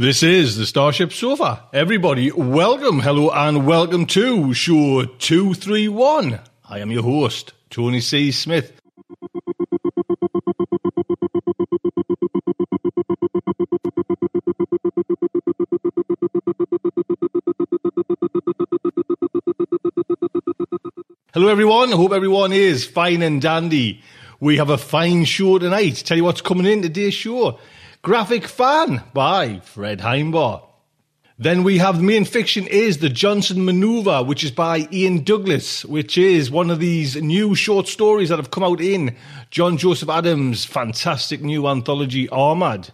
This is the Starship Sofa. Everybody, welcome, hello, and welcome to show 231. I am your host, Tony C. Smith. Hello, everyone. I hope everyone is fine and dandy. We have a fine show tonight. Tell you what's coming in today's show. Graphic Fan by Fred Himebaugh. Then we have the main fiction is The Johnson Maneuver, which is by Ian Douglas, which is one of these new short stories that have come out in John Joseph Adams' fantastic new anthology, Armored.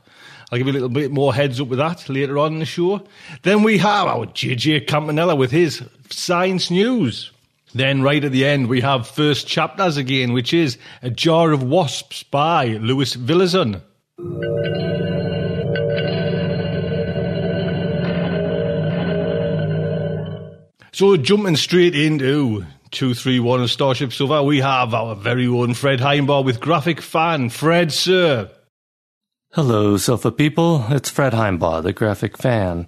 I'll give you a little bit more heads up with that later on in the show. Then we have our JJ Campanella with his science news. Then, right at the end, we have first chapters again, which is A Jar of Wasps by Louis Villazon. So, jumping straight into 231 of Starship Sofa, we have our very own Fred Himebaugh with graphic fan. Fred, sir. Hello, Sofa people. It's Fred Himebaugh, the graphic fan.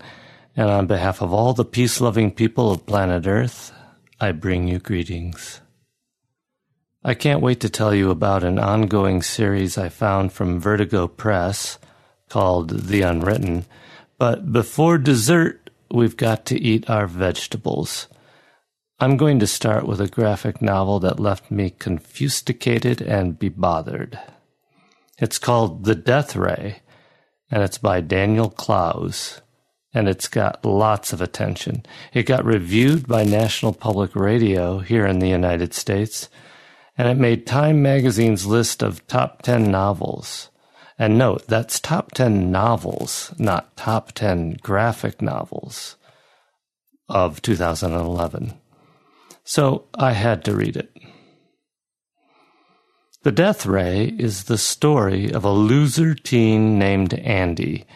And on behalf of all the peace loving people of planet Earth, I bring you greetings. I can't wait to tell you about an ongoing series I found from Vertigo Press called The Unwritten. But before dessert, we've got to eat our vegetables. I'm going to start with a graphic novel that left me confusticated and bebothered. It's called The Death Ray, and it's by Daniel Clowes, and it's got lots of attention. It got reviewed by National Public Radio here in the United States, and it made Time Magazine's list of top 10 novels. And note, that's top 10 novels, not top 10 graphic novels of 2011. So I had to read it. The Death Ray is the story of a loser teen named Andy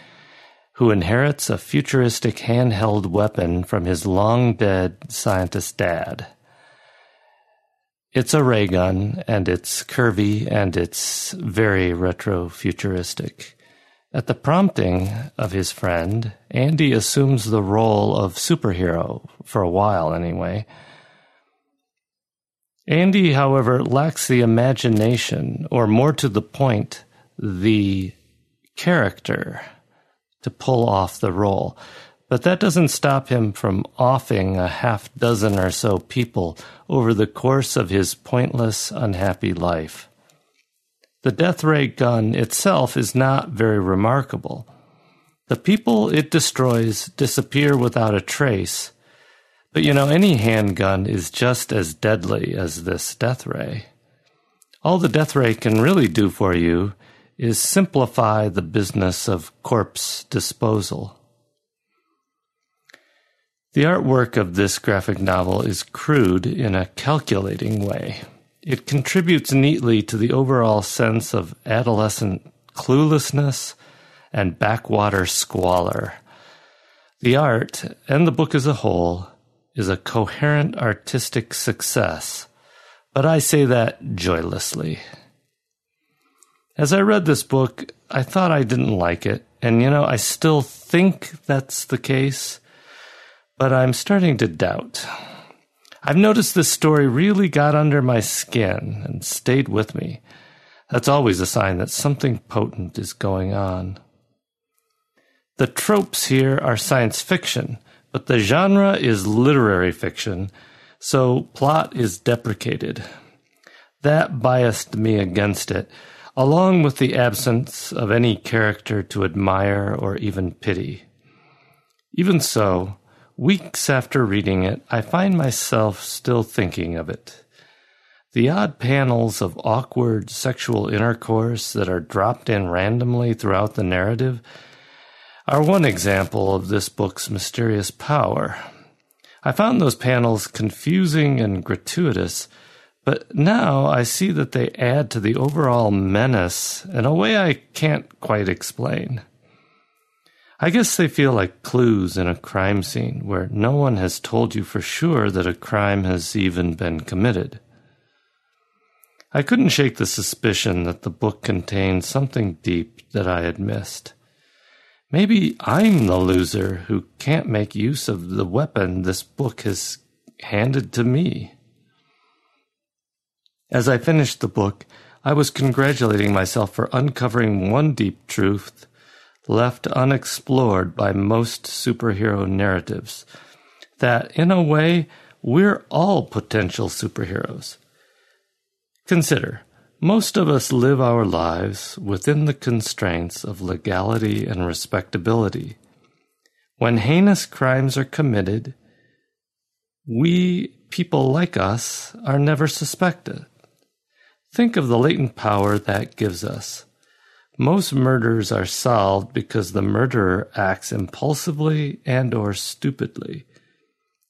who inherits a futuristic handheld weapon from his long dead scientist dad. It's a ray gun, and it's curvy, and it's very retro futuristic. At the prompting of his friend, Andy assumes the role of superhero, for a while anyway. Andy, however, lacks the imagination, or more to the point, the character to pull off the role. But that doesn't stop him from offing a half dozen or so people over the course of his pointless, unhappy life. The death ray gun itself is not very remarkable. The people it destroys disappear without a trace. But you know, any handgun is just as deadly as this death ray. All the death ray can really do for you is simplify the business of corpse disposal. The artwork of this graphic novel is crude in a calculating way. It contributes neatly to the overall sense of adolescent cluelessness and backwater squalor. The art, and the book as a whole, is a coherent artistic success, but I say that joylessly. As I read this book, I thought I didn't like it, and you know, I still think that's the case but I'm starting to doubt. I've noticed this story really got under my skin and stayed with me. That's always a sign that something potent is going on. The tropes here are science fiction, but the genre is literary fiction, so plot is deprecated. That biased me against it, along with the absence of any character to admire or even pity. Even so, Weeks after reading it, I find myself still thinking of it. The odd panels of awkward sexual intercourse that are dropped in randomly throughout the narrative are one example of this book's mysterious power. I found those panels confusing and gratuitous, but now I see that they add to the overall menace in a way I can't quite explain. I guess they feel like clues in a crime scene where no one has told you for sure that a crime has even been committed. I couldn't shake the suspicion that the book contained something deep that I had missed. Maybe I'm the loser who can't make use of the weapon this book has handed to me. As I finished the book, I was congratulating myself for uncovering one deep truth left unexplored by most superhero narratives. That, in a way, we're all potential superheroes. Consider, most of us live our lives within the constraints of legality and respectability. When heinous crimes are committed, we, people like us, are never suspected. Think of the latent power that gives us. Most murders are solved because the murderer acts impulsively and or stupidly.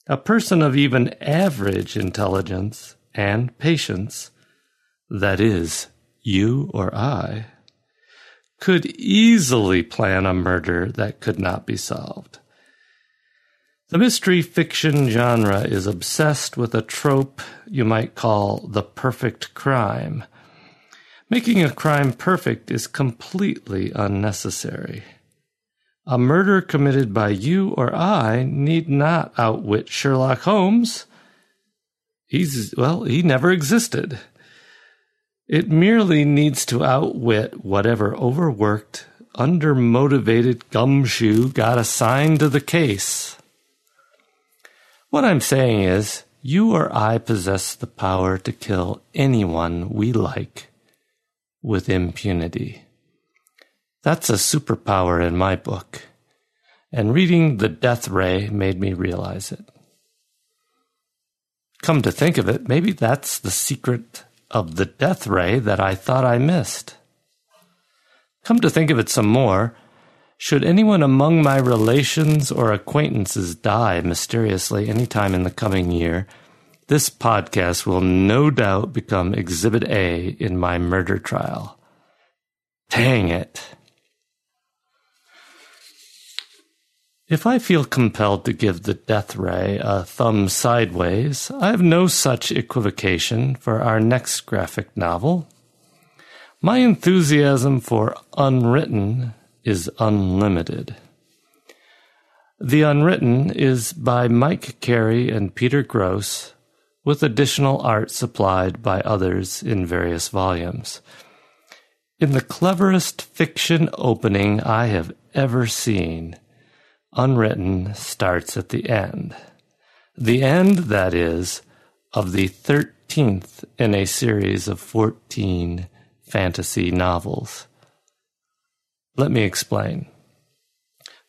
A person of even average intelligence and patience, that is, you or I, could easily plan a murder that could not be solved. The mystery fiction genre is obsessed with a trope you might call the perfect crime Making a crime perfect is completely unnecessary. A murder committed by you or I need not outwit Sherlock Holmes. He's, well, he never existed. It merely needs to outwit whatever overworked, undermotivated gumshoe got assigned to the case. What I'm saying is, you or I possess the power to kill anyone we like with impunity. That's a superpower in my book, and reading The Death Ray made me realize it. Come to think of it, maybe that's the secret of the death ray that I thought I missed. Come to think of it some more, should anyone among my relations or acquaintances die mysteriously any time in the coming year, this podcast will no doubt become Exhibit A in my murder trial. Dang it. If I feel compelled to give the death ray a thumb sideways, I have no such equivocation for our next graphic novel. My enthusiasm for Unwritten is unlimited. The Unwritten is by Mike Carey and Peter Gross with additional art supplied by others in various volumes. In the cleverest fiction opening I have ever seen, Unwritten starts at the end. The end, that is, of the 13th in a series of 14 fantasy novels. Let me explain.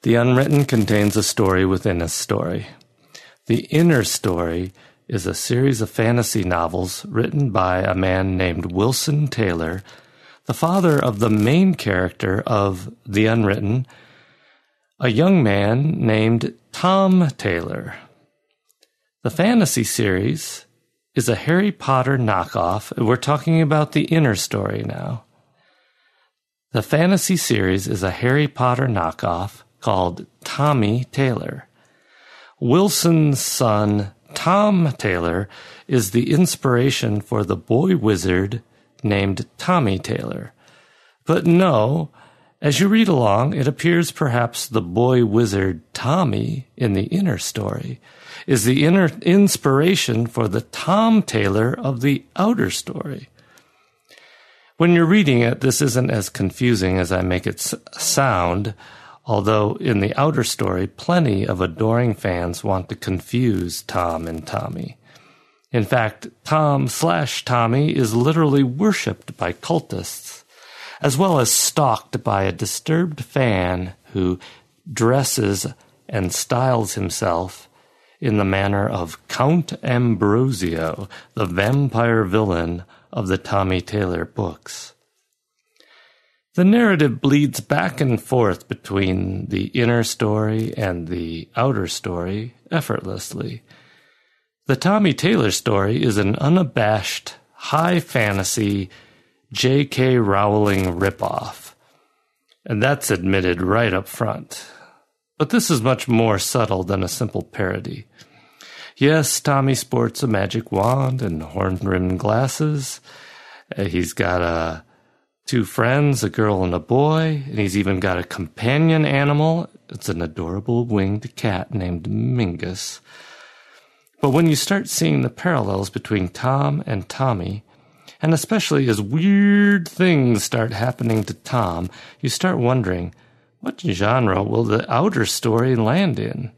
The Unwritten contains a story within a story. The inner story is a series of fantasy novels written by a man named Wilson Taylor, the father of the main character of The Unwritten, a young man named Tom Taylor, The fantasy series is a Harry Potter knockoff. We're talking about the inner story now. The fantasy series is a Harry Potter knockoff called Tommy Taylor. Wilson's son, Tom Taylor, is the inspiration for the boy wizard named Tommy Taylor. But no, as you read along, it appears perhaps the boy wizard Tommy in the inner story is the inner inspiration for the Tom Taylor of the outer story. When you're reading it, this isn't as confusing as I make it sound, although in the outer story, plenty of adoring fans want to confuse Tom and Tommy. In fact, Tom slash Tommy is literally worshipped by cultists, as well as stalked by a disturbed fan who dresses and styles himself in the manner of Count Ambrosio, the vampire villain of the Tommy Taylor books. The narrative bleeds back and forth between the inner story and the outer story effortlessly. The Tommy Taylor story is an unabashed, high fantasy, J.K. Rowling ripoff. And that's admitted right up front. But this is much more subtle than a simple parody. Yes, Tommy sports a magic wand and horn rimmed glasses. Uh, he's got uh, two friends, a girl and a boy, and he's even got a companion animal. It's an adorable winged cat named Mingus. But when you start seeing the parallels between Tom and Tommy, and especially as weird things start happening to Tom, you start wondering what genre will the outer story land in?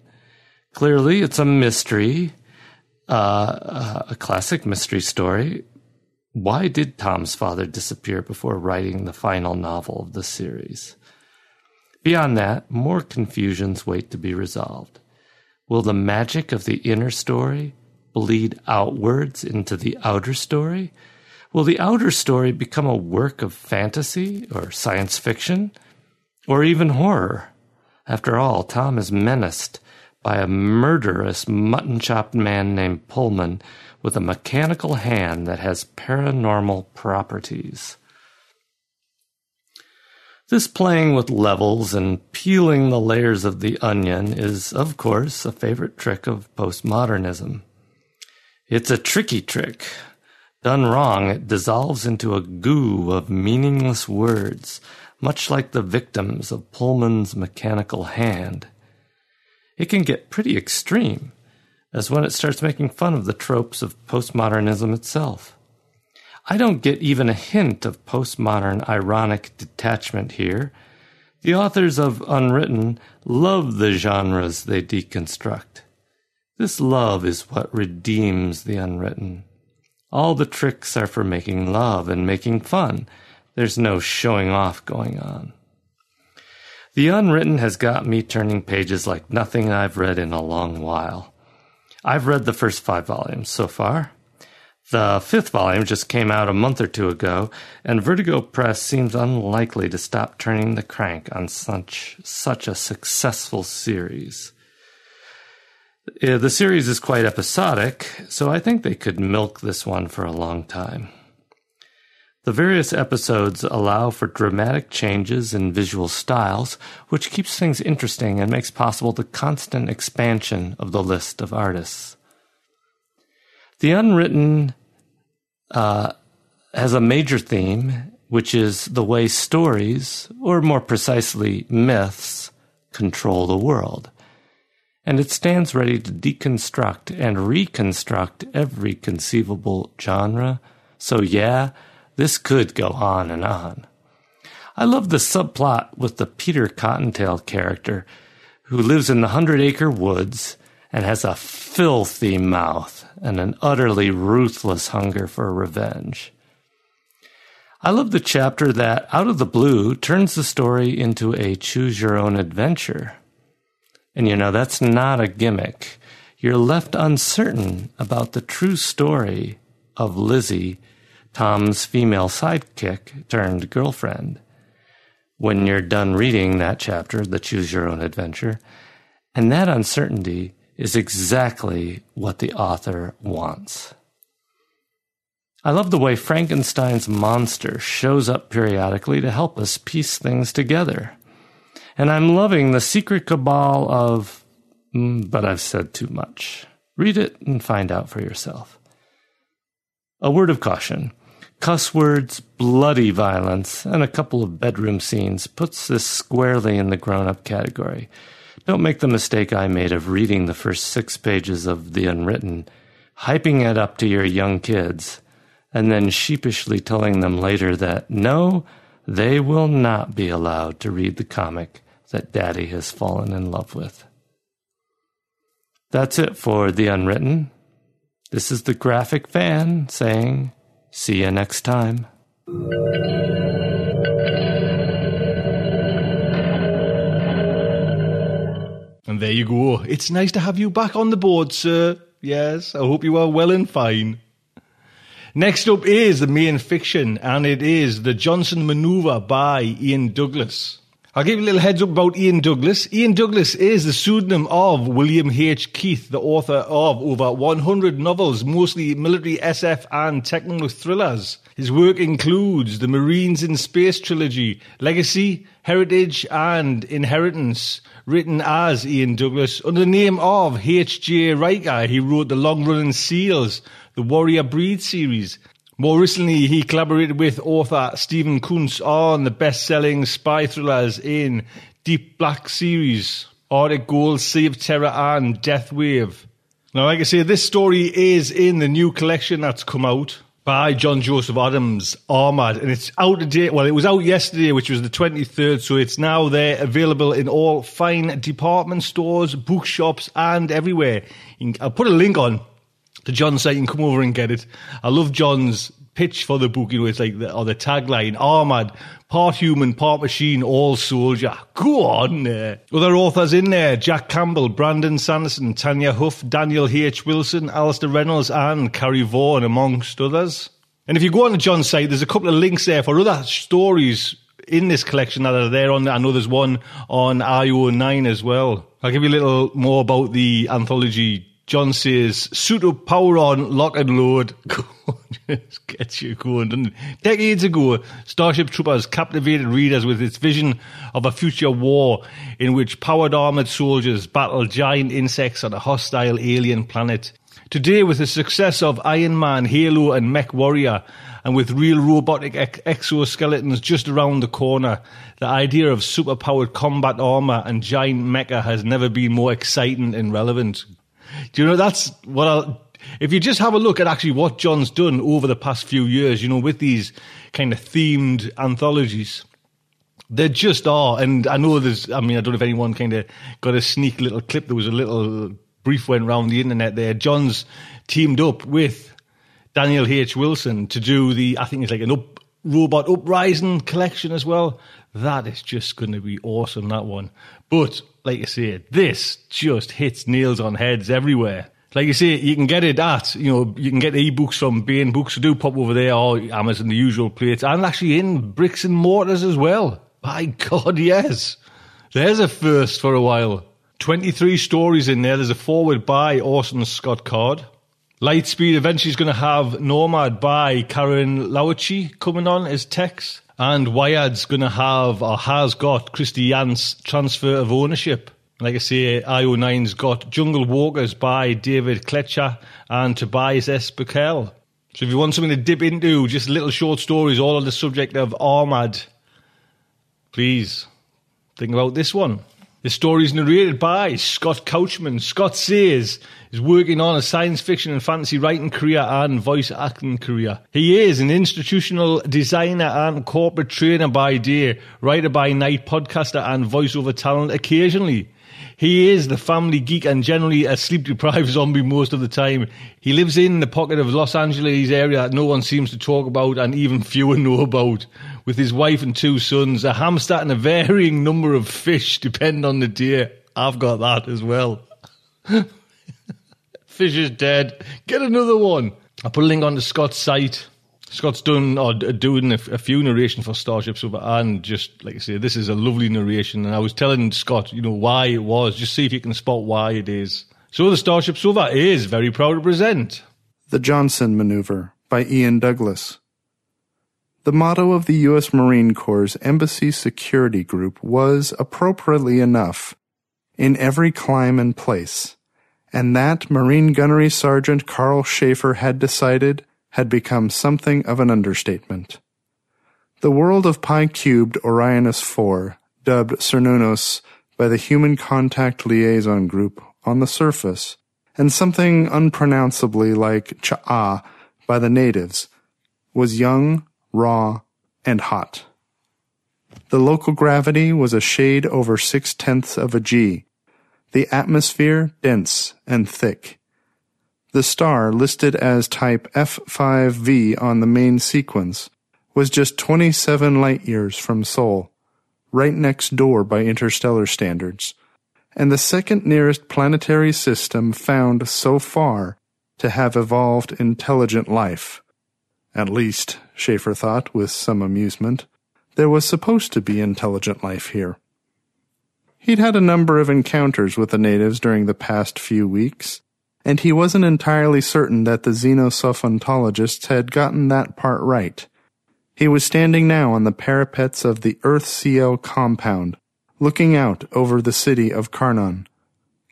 Clearly, it's a mystery, uh, a classic mystery story. Why did Tom's father disappear before writing the final novel of the series? Beyond that, more confusions wait to be resolved. Will the magic of the inner story bleed outwards into the outer story? Will the outer story become a work of fantasy or science fiction or even horror? After all, Tom is menaced by a murderous mutton chopped man named Pullman with a mechanical hand that has paranormal properties. This playing with levels and peeling the layers of the onion is, of course, a favorite trick of postmodernism. It's a tricky trick. Done wrong, it dissolves into a goo of meaningless words, much like the victims of Pullman's mechanical hand it can get pretty extreme, as when it starts making fun of the tropes of postmodernism itself. I don't get even a hint of postmodern ironic detachment here. The authors of Unwritten love the genres they deconstruct. This love is what redeems the unwritten. All the tricks are for making love and making fun. There's no showing off going on. The unwritten has got me turning pages like nothing I've read in a long while. I've read the first five volumes so far. The fifth volume just came out a month or two ago, and Vertigo Press seems unlikely to stop turning the crank on such, such a successful series. Uh, the series is quite episodic, so I think they could milk this one for a long time. The various episodes allow for dramatic changes in visual styles, which keeps things interesting and makes possible the constant expansion of the list of artists. The Unwritten uh, has a major theme, which is the way stories, or more precisely, myths, control the world. And it stands ready to deconstruct and reconstruct every conceivable genre. So, yeah, this could go on and on. I love the subplot with the Peter Cottontail character who lives in the Hundred Acre Woods and has a filthy mouth and an utterly ruthless hunger for revenge. I love the chapter that, out of the blue, turns the story into a choose your own adventure. And you know, that's not a gimmick. You're left uncertain about the true story of Lizzie Tom's female sidekick turned girlfriend. When you're done reading that chapter, the Choose Your Own Adventure, and that uncertainty is exactly what the author wants. I love the way Frankenstein's monster shows up periodically to help us piece things together. And I'm loving the secret cabal of, mm, but I've said too much. Read it and find out for yourself. A word of caution. Cuss words, bloody violence, and a couple of bedroom scenes puts this squarely in the grown up category. Don't make the mistake I made of reading the first six pages of The Unwritten, hyping it up to your young kids, and then sheepishly telling them later that no, they will not be allowed to read the comic that Daddy has fallen in love with. That's it for The Unwritten. This is the graphic fan saying, see you next time. And there you go. It's nice to have you back on the board, sir. Yes, I hope you are well and fine. Next up is the main fiction, and it is The Johnson Maneuver by Ian Douglas. I'll give you a little heads up about Ian Douglas. Ian Douglas is the pseudonym of William H. Keith, the author of over 100 novels, mostly military SF and techno thrillers. His work includes the Marines in Space trilogy, Legacy, Heritage, and Inheritance. Written as Ian Douglas under the name of H.J. Riker, he wrote the long running Seals, the Warrior Breed series, more recently, he collaborated with author Stephen Coonts on the best-selling spy thrillers in Deep Black series, Arctic Gold, Sea of Terror, and Death Wave. Now, like I say, this story is in the new collection that's come out by John Joseph Adams, Armad, and it's out today. Well, it was out yesterday, which was the 23rd, so it's now there available in all fine department stores, bookshops, and everywhere. I'll put a link on to John site and come over and get it. I love John's pitch for the book. You know, it's like the, or the tagline: "Armored, part human, part machine, all soldier." Go on. Uh. Other authors in there: Jack Campbell, Brandon Sanderson, Tanya Huff, Daniel H. Wilson, Alastair Reynolds, and Carrie Vaughan, amongst others. And if you go on to John's site, there's a couple of links there for other stories in this collection that are there on. I know there's one on IO9 as well. I'll give you a little more about the anthology John says, up, power on, lock and load. Just gets you going? Decades ago, Starship Troopers captivated readers with its vision of a future war in which powered armored soldiers battle giant insects on a hostile alien planet. Today, with the success of Iron Man, Halo, and Mech Warrior, and with real robotic ex- exoskeletons just around the corner, the idea of superpowered combat armor and giant mecha has never been more exciting and relevant. Do you know that's what I'll. If you just have a look at actually what John's done over the past few years, you know, with these kind of themed anthologies, they just are. And I know there's, I mean, I don't know if anyone kind of got a sneak little clip. There was a little brief went around the internet there. John's teamed up with Daniel H. Wilson to do the, I think it's like an up, robot uprising collection as well. That is just going to be awesome, that one. But like you say, this just hits nails on heads everywhere. Like you say, you can get it at, you know, you can get ebooks from Baen Books. do pop over there or Amazon, the usual plates, and actually in bricks and mortars as well. My God, yes. There's a first for a while. 23 stories in there. There's a foreword by Orson Scott Card. Lightspeed eventually is going to have Nomad by Karin Lowachee coming on as text. And Wired's going to have, or has got, Christie Yant's transfer of ownership. Like I say, IO9's got Jungle Walkers by David Klecha and Tobias S. Buckell. So if you want something to dip into, just little short stories all on the subject of Armored, please think about this one. The story is narrated by Scott Couchman. Scott says he's working on a science fiction and fantasy writing career and voice acting career. He is an institutional designer and corporate trainer by day, writer by night, podcaster and voiceover talent occasionally. He is the family geek and generally a sleep deprived zombie most of the time. He lives in the pocket of Los Angeles area that no one seems to talk about and even fewer know about. With his wife and two sons, a hamster and a varying number of fish, depending on the day. I've got that as well. fish is dead. Get another one. I put a link on the Scott's site. Scott's done or doing a, a few narration for Starship Sofa, and just like I say, this is a lovely narration. And I was telling Scott, you know, why it was. Just see if you can spot why it is. So the Starship Sofa is very proud to present The Johnson Maneuver by Ian Douglas. The motto of the U.S. Marine Corps' Embassy Security Group was, appropriately enough, in every clime and place, and that Marine Gunnery Sergeant Carl Schaefer had decided had become something of an understatement. The world of Pi cubed Orionis 4, dubbed Cernunnos by the Human Contact Liaison Group on the surface, and something unpronounceably like Cha'a by the natives, was young, raw, and hot. The local gravity was a shade over six tenths of a G, the atmosphere dense and thick. The star, listed as type F5V on the main sequence, was just 27 light years from Sol, right next door by interstellar standards and the second nearest planetary system found so far to have evolved intelligent life. At least, Schaefer thought with some amusement, there was supposed to be intelligent life here. He'd had a number of encounters with the natives during the past few weeks, and he wasn't entirely certain that the xenosophontologists had gotten that part right. He was standing now on the parapets of the Earth CL compound, looking out over the city of Karnon,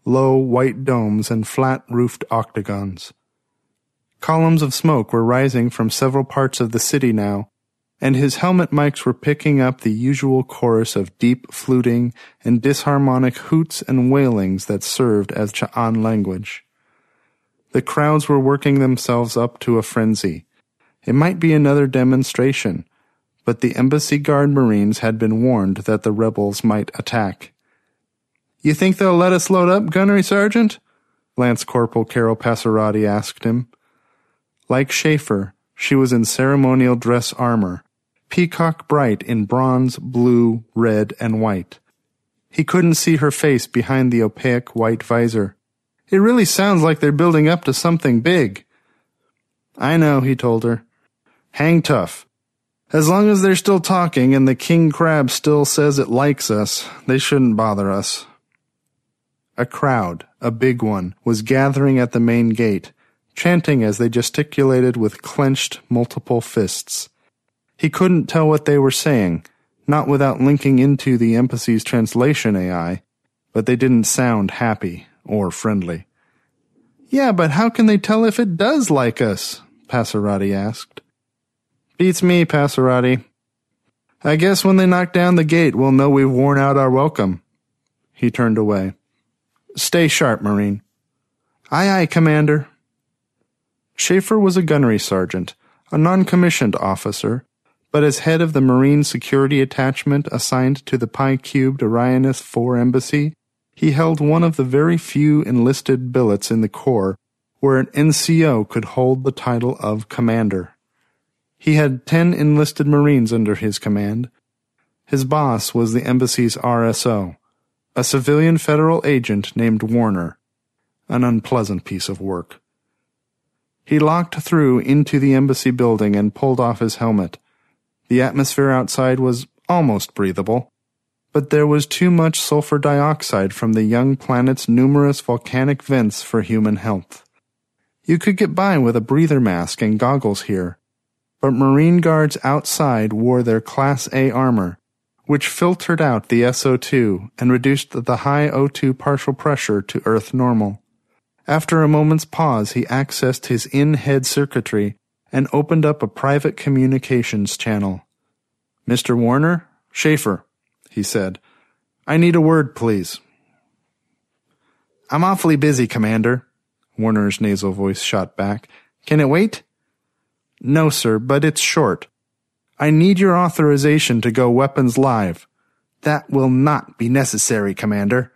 low white domes and flat roofed octagons. Columns of smoke were rising from several parts of the city now, and his helmet mics were picking up the usual chorus of deep fluting and disharmonic hoots and wailings that served as Cha'an language. The crowds were working themselves up to a frenzy. It might be another demonstration, but the embassy guard marines had been warned that the rebels might attack. You think they'll let us load up, gunnery sergeant? Lance Corporal Carol Passarati asked him. Like Schaefer, she was in ceremonial dress armor, peacock bright in bronze, blue, red, and white. He couldn't see her face behind the opaque white visor. It really sounds like they're building up to something big. I know, he told her. Hang tough. As long as they're still talking and the king crab still says it likes us, they shouldn't bother us. A crowd, a big one, was gathering at the main gate, chanting as they gesticulated with clenched multiple fists. He couldn't tell what they were saying, not without linking into the embassy's translation AI, but they didn't sound happy or friendly. Yeah, but how can they tell if it does like us? Passarati asked. Beats me, Passarati. I guess when they knock down the gate, we'll know we've worn out our welcome. He turned away. Stay sharp, Marine. Aye, aye, Commander. Schaefer was a gunnery sergeant, a non-commissioned officer, but as head of the Marine Security Attachment assigned to the Pi Cubed Orionis 4 Embassy, he held one of the very few enlisted billets in the Corps where an NCO could hold the title of Commander. He had ten enlisted Marines under his command. His boss was the embassy's RSO, a civilian federal agent named Warner, an unpleasant piece of work. He locked through into the embassy building and pulled off his helmet. The atmosphere outside was almost breathable, but there was too much sulfur dioxide from the young planet's numerous volcanic vents for human health. You could get by with a breather mask and goggles here, but Marine guards outside wore their Class A armor, which filtered out the SO2 and reduced the high O2 partial pressure to Earth normal. After a moment's pause, he accessed his in-head circuitry and opened up a private communications channel. Mr. Warner? Schaefer, he said. I need a word, please. I'm awfully busy, Commander. Warner's nasal voice shot back. Can it wait? No, sir, but it's short. I need your authorization to go weapons live. That will not be necessary, Commander.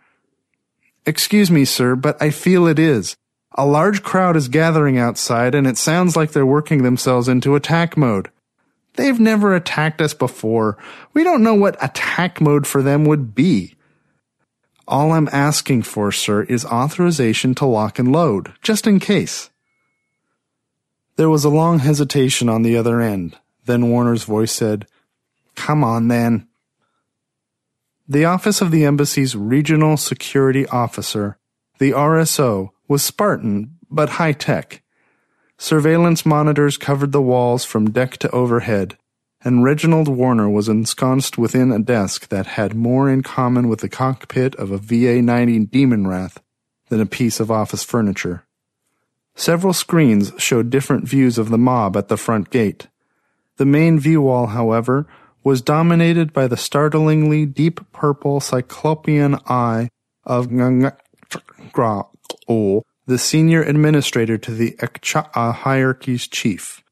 Excuse me, sir, but I feel it is. A large crowd is gathering outside, and it sounds like they're working themselves into attack mode. They've never attacked us before. We don't know what attack mode for them would be. All I'm asking for, sir, is authorization to lock and load, just in case. There was a long hesitation on the other end. Then Warner's voice said, Come on, then. The office of the embassy's regional security officer, the RSO, was Spartan but high tech. Surveillance monitors covered the walls from deck to overhead, and Reginald Warner was ensconced within a desk that had more in common with the cockpit of a VA 90 Demon Wrath than a piece of office furniture. Several screens showed different views of the mob at the front gate. The main view wall, however, was dominated by the startlingly deep purple cyclopean eye of Ng'Graol, the senior administrator to the Ekcha'a hierarchy's chief.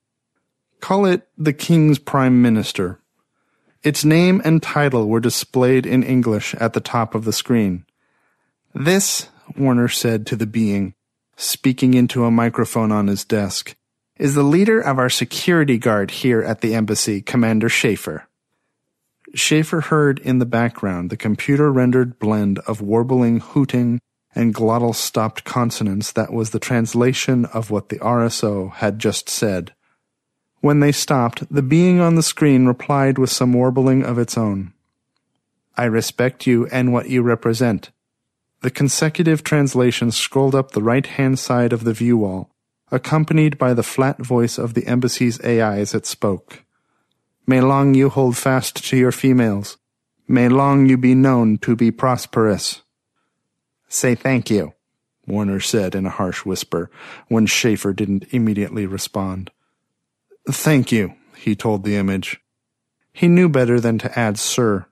Call it the King's Prime Minister. Its name and title were displayed in English at the top of the screen. This, Warner said to the being, speaking into a microphone on his desk, is the leader of our security guard here at the embassy, Commander Schaefer. Schaefer heard in the background the computer rendered blend of warbling hooting and glottal stopped consonants that was the translation of what the RSO had just said. When they stopped, the being on the screen replied with some warbling of its own. I respect you and what you represent. The consecutive translations scrolled up the right hand side of the view wall, accompanied by the flat voice of the embassy's AI as it spoke. May long you hold fast to your females. May long you be known to be prosperous. Say thank you, Warner said in a harsh whisper when Schaefer didn't immediately respond. Thank you, he told the image. He knew better than to add sir.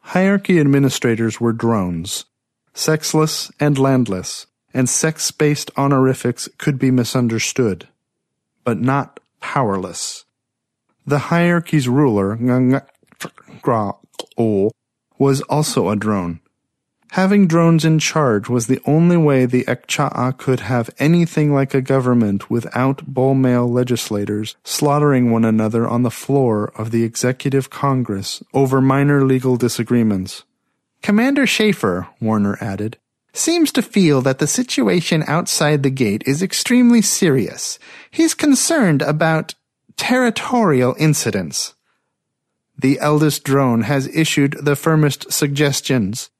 Hierarchy administrators were drones, sexless and landless, and sex based honorifics could be misunderstood, but not powerless. The hierarchy's ruler, was also a drone, Having drones in charge was the only way the Ekcha'a could have anything like a government without bull male legislators slaughtering one another on the floor of the Executive Congress over minor legal disagreements. Commander Schaefer, Warner added, seems to feel that the situation outside the gate is extremely serious. He's concerned about territorial incidents. The eldest drone has issued the firmest suggestions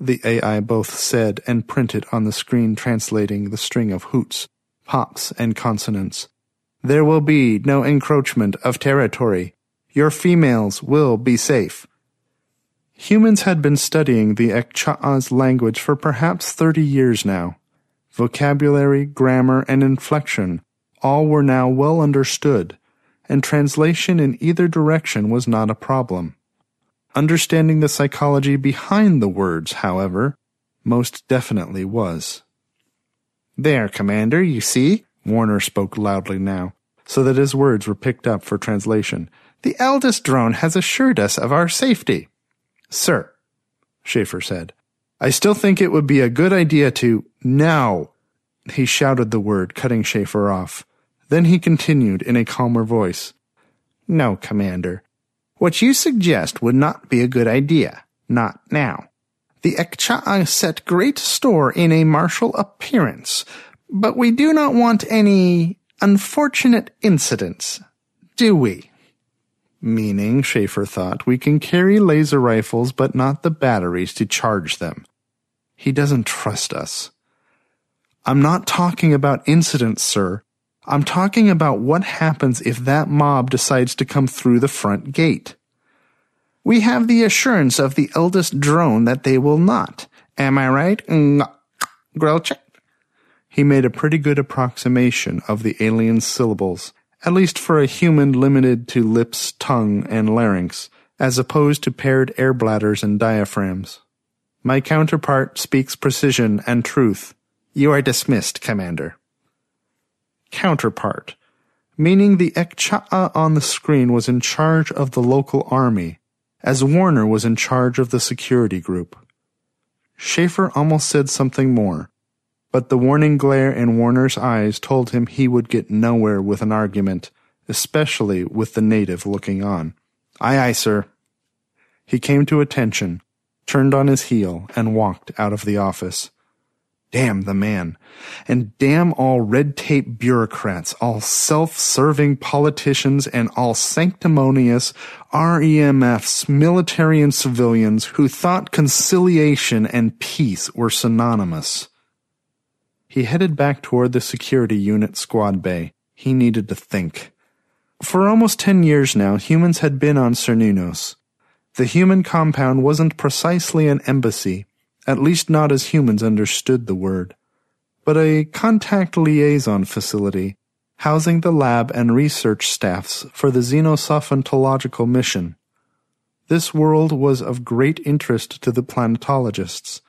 the AI both said and printed on the screen translating the string of hoots, pops, and consonants. There will be no encroachment of territory. Your females will be safe. Humans had been studying the Ekcha'a's language for perhaps thirty years now. Vocabulary, grammar, and inflection all were now well understood, and translation in either direction was not a problem. Understanding the psychology behind the words, however, most definitely was. There, Commander, you see? Warner spoke loudly now, so that his words were picked up for translation. The eldest drone has assured us of our safety. Sir, Schaefer said, I still think it would be a good idea to. Now! He shouted the word, cutting Schaefer off. Then he continued in a calmer voice. No, Commander. What you suggest would not be a good idea. Not now. The Ekcha'a set great store in a martial appearance, but we do not want any unfortunate incidents, do we? Meaning, Schaefer thought, we can carry laser rifles but not the batteries to charge them. He doesn't trust us. I'm not talking about incidents, sir. I'm talking about what happens if that mob decides to come through the front gate. We have the assurance of the eldest drone that they will not. Am I right? Grelchik? He made a pretty good approximation of the alien syllables, at least for a human limited to lips, tongue, and larynx, as opposed to paired air bladders and diaphragms. My counterpart speaks precision and truth. You are dismissed, Commander counterpart, meaning the Ekcha'a on the screen was in charge of the local army, as Warner was in charge of the security group. Schaefer almost said something more, but the warning glare in Warner's eyes told him he would get nowhere with an argument, especially with the native looking on. Aye, aye, sir. He came to attention, turned on his heel, and walked out of the office. Damn the man. And damn all red tape bureaucrats, all self-serving politicians, and all sanctimonious REMFs, military and civilians who thought conciliation and peace were synonymous. he headed back toward the security unit squad bay. He needed to think. For almost ten years now, humans had been on Cernunnos. The human compound wasn't precisely an embassy, at least not as humans understood the word, but a contact liaison facility housing the lab and research staffs for the xenosophantological mission. This world was of great interest to the planetologists.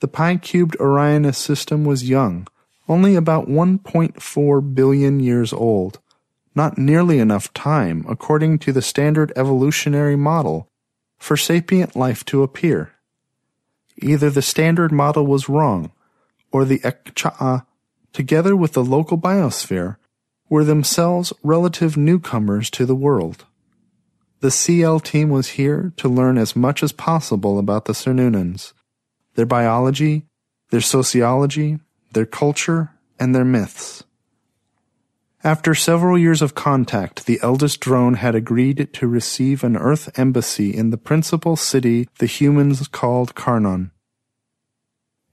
The pi-cubed Orionis system was young, only about 1.4 billion years old, not nearly enough time, according to the standard evolutionary model, for sapient life to appear. Either the standard model was wrong, or the Ekcha'a, together with the local biosphere, were themselves relative newcomers to the world. The CL team was here to learn as much as possible about the Cernunnos, their biology, their sociology, their culture, and their myths. After several years of contact, the eldest drone had agreed to receive an Earth embassy in the principal city the humans called Karnon.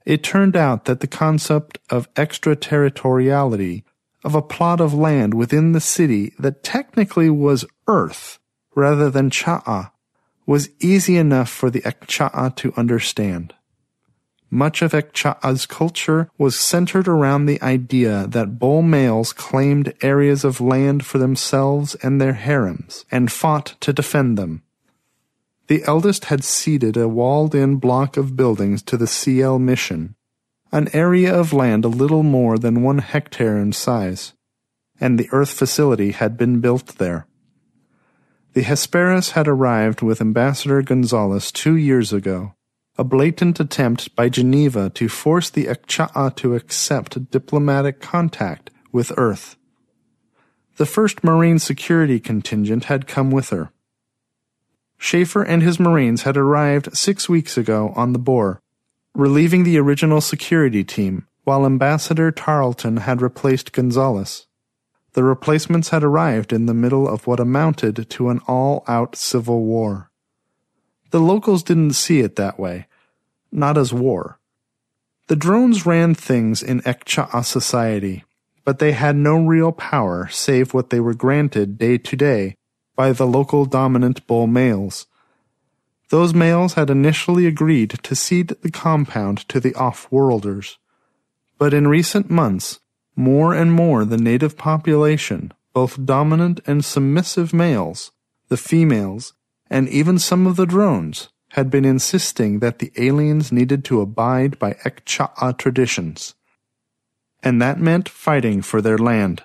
It turned out that the concept of extraterritoriality of a plot of land within the city that technically was Earth rather than Cha'a was easy enough for the Ekcha'a to understand. Much of Ekcha'a's culture was centered around the idea that bull males claimed areas of land for themselves and their harems and fought to defend them. The eldest had ceded a walled in block of buildings to the CL mission an area of land a little more than one hectare in size, and the Earth facility had been built there. The Hesperus had arrived with Ambassador Gonzalez two years ago, a blatant attempt by Geneva to force the Ekcha'a to accept diplomatic contact with Earth. The first Marine security contingent had come with her. Schaefer and his Marines had arrived six weeks ago on the Boar, relieving the original security team, while Ambassador Tarleton had replaced Gonzalez. The replacements had arrived in the middle of what amounted to an all out civil war. The locals didn't see it that way, not as war. The drones ran things in Ekcha'a society, but they had no real power save what they were granted day to day by the local dominant bull males. Those males had initially agreed to cede the compound to the off-worlders. But in recent months, more and more the native population, both dominant and submissive males, the females, and even some of the drones, had been insisting that the aliens needed to abide by Ekcha'a traditions. And that meant fighting for their land.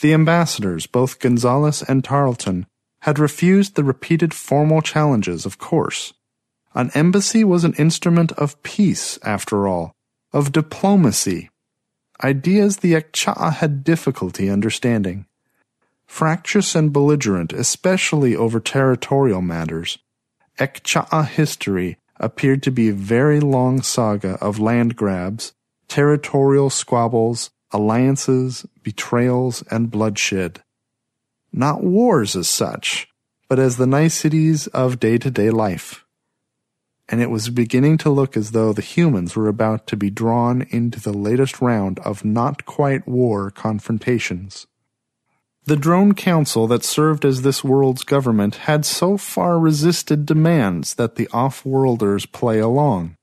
The ambassadors, both Gonzalez and Tarleton, had refused the repeated formal challenges, of course. An embassy was an instrument of peace, after all, of diplomacy, ideas the Ekcha'a had difficulty understanding. Fractious and belligerent, especially over territorial matters, Ekcha'a history appeared to be a very long saga of land grabs, territorial squabbles, alliances, betrayals, and bloodshed not wars as such, but as the niceties of day to day life. And it was beginning to look as though the humans were about to be drawn into the latest round of not quite war confrontations. The drone council that served as this world's government had so far resisted demands that the off-worlders play along,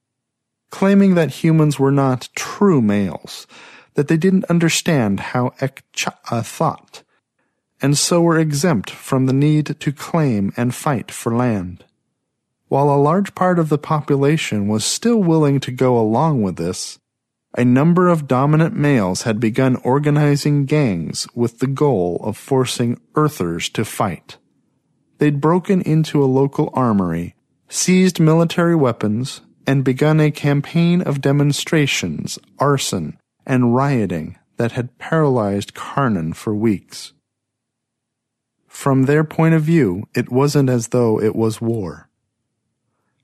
claiming that humans were not true males, that they didn't understand how Ekcha'a thought, and so were exempt from the need to claim and fight for land. While a large part of the population was still willing to go along with this, a number of dominant males had begun organizing gangs with the goal of forcing Earthers to fight. They'd broken into a local armory, seized military weapons, and begun a campaign of demonstrations, arson, and rioting that had paralyzed Karnon for weeks. From their point of view, it wasn't as though it was war.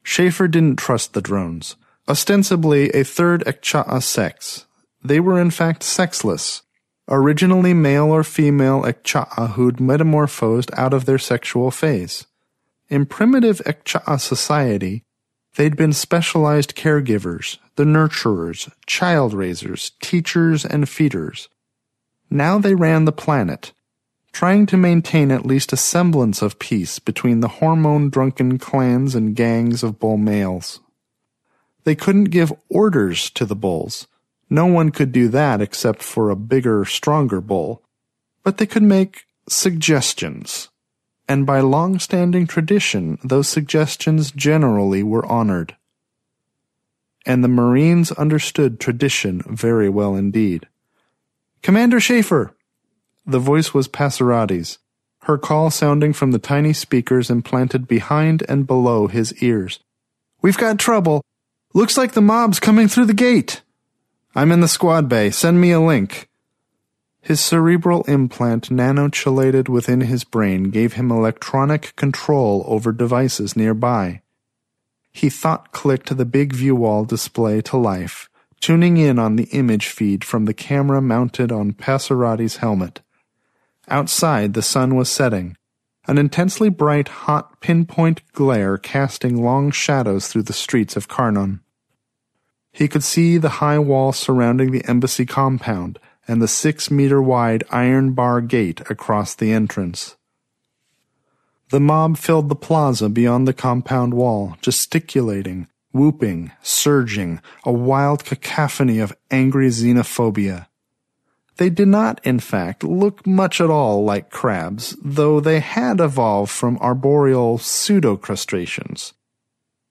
Schaefer didn't trust the drones. Ostensibly a third Ekcha'a sex, they were in fact sexless, originally male or female Ekcha'a who'd metamorphosed out of their sexual phase. In primitive Ekcha'a society, They'd been specialized caregivers, the nurturers, child raisers, teachers, and feeders. Now they ran the planet, trying to maintain at least a semblance of peace between the hormone drunken clans and gangs of bull males. They couldn't give orders to the bulls. No one could do that except for a bigger, stronger bull. But they could make suggestions. And by long standing tradition, those suggestions generally were honored. And the Marines understood tradition very well indeed. Commander Schaefer! The voice was Passerati's, her call sounding from the tiny speakers implanted behind and below his ears. We've got trouble. Looks like the mob's coming through the gate. I'm in the squad bay. Send me a link. His cerebral implant nanochelated within his brain gave him electronic control over devices nearby. He thought clicked the big view wall display to life, tuning in on the image feed from the camera mounted on Passerati's helmet. Outside, the sun was setting, an intensely bright, hot pinpoint glare casting long shadows through the streets of Karnon. He could see the high wall surrounding the embassy compound and the six meter wide iron bar gate across the entrance. The mob filled the plaza beyond the compound wall, gesticulating, whooping, surging, a wild cacophony of angry xenophobia. They did not, in fact, look much at all like crabs, though they had evolved from arboreal pseudo-crustaceans.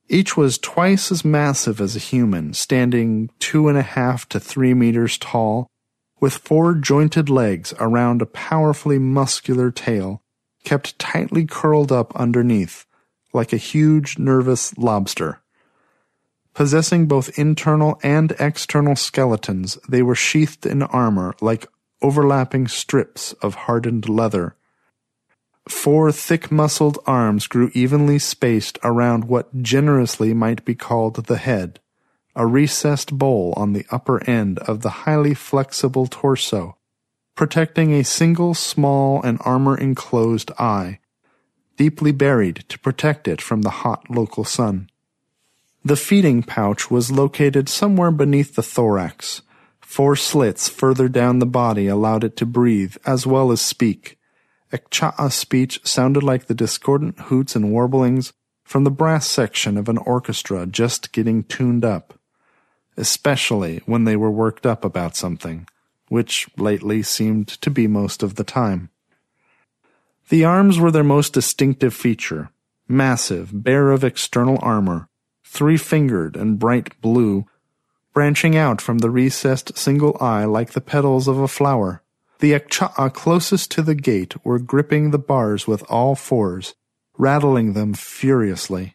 Each was twice as massive as a human, standing two and a half to three meters tall, with four jointed legs around a powerfully muscular tail, kept tightly curled up underneath, like a huge nervous lobster. Possessing both internal and external skeletons, they were sheathed in armor like overlapping strips of hardened leather. Four thick muscled arms grew evenly spaced around what generously might be called the head, a recessed bowl on the upper end of the highly flexible torso, protecting a single small and armor enclosed eye, deeply buried to protect it from the hot local sun. The feeding pouch was located somewhere beneath the thorax. Four slits further down the body allowed it to breathe as well as speak. Ekcha'a speech sounded like the discordant hoots and warblings from the brass section of an orchestra just getting tuned up, especially when they were worked up about something, which lately seemed to be most of the time. The arms were their most distinctive feature, massive, bare of external armor, three-fingered and bright blue, branching out from the recessed single eye like the petals of a flower. The Ekcha'a closest to the gate were gripping the bars with all fours, rattling them furiously.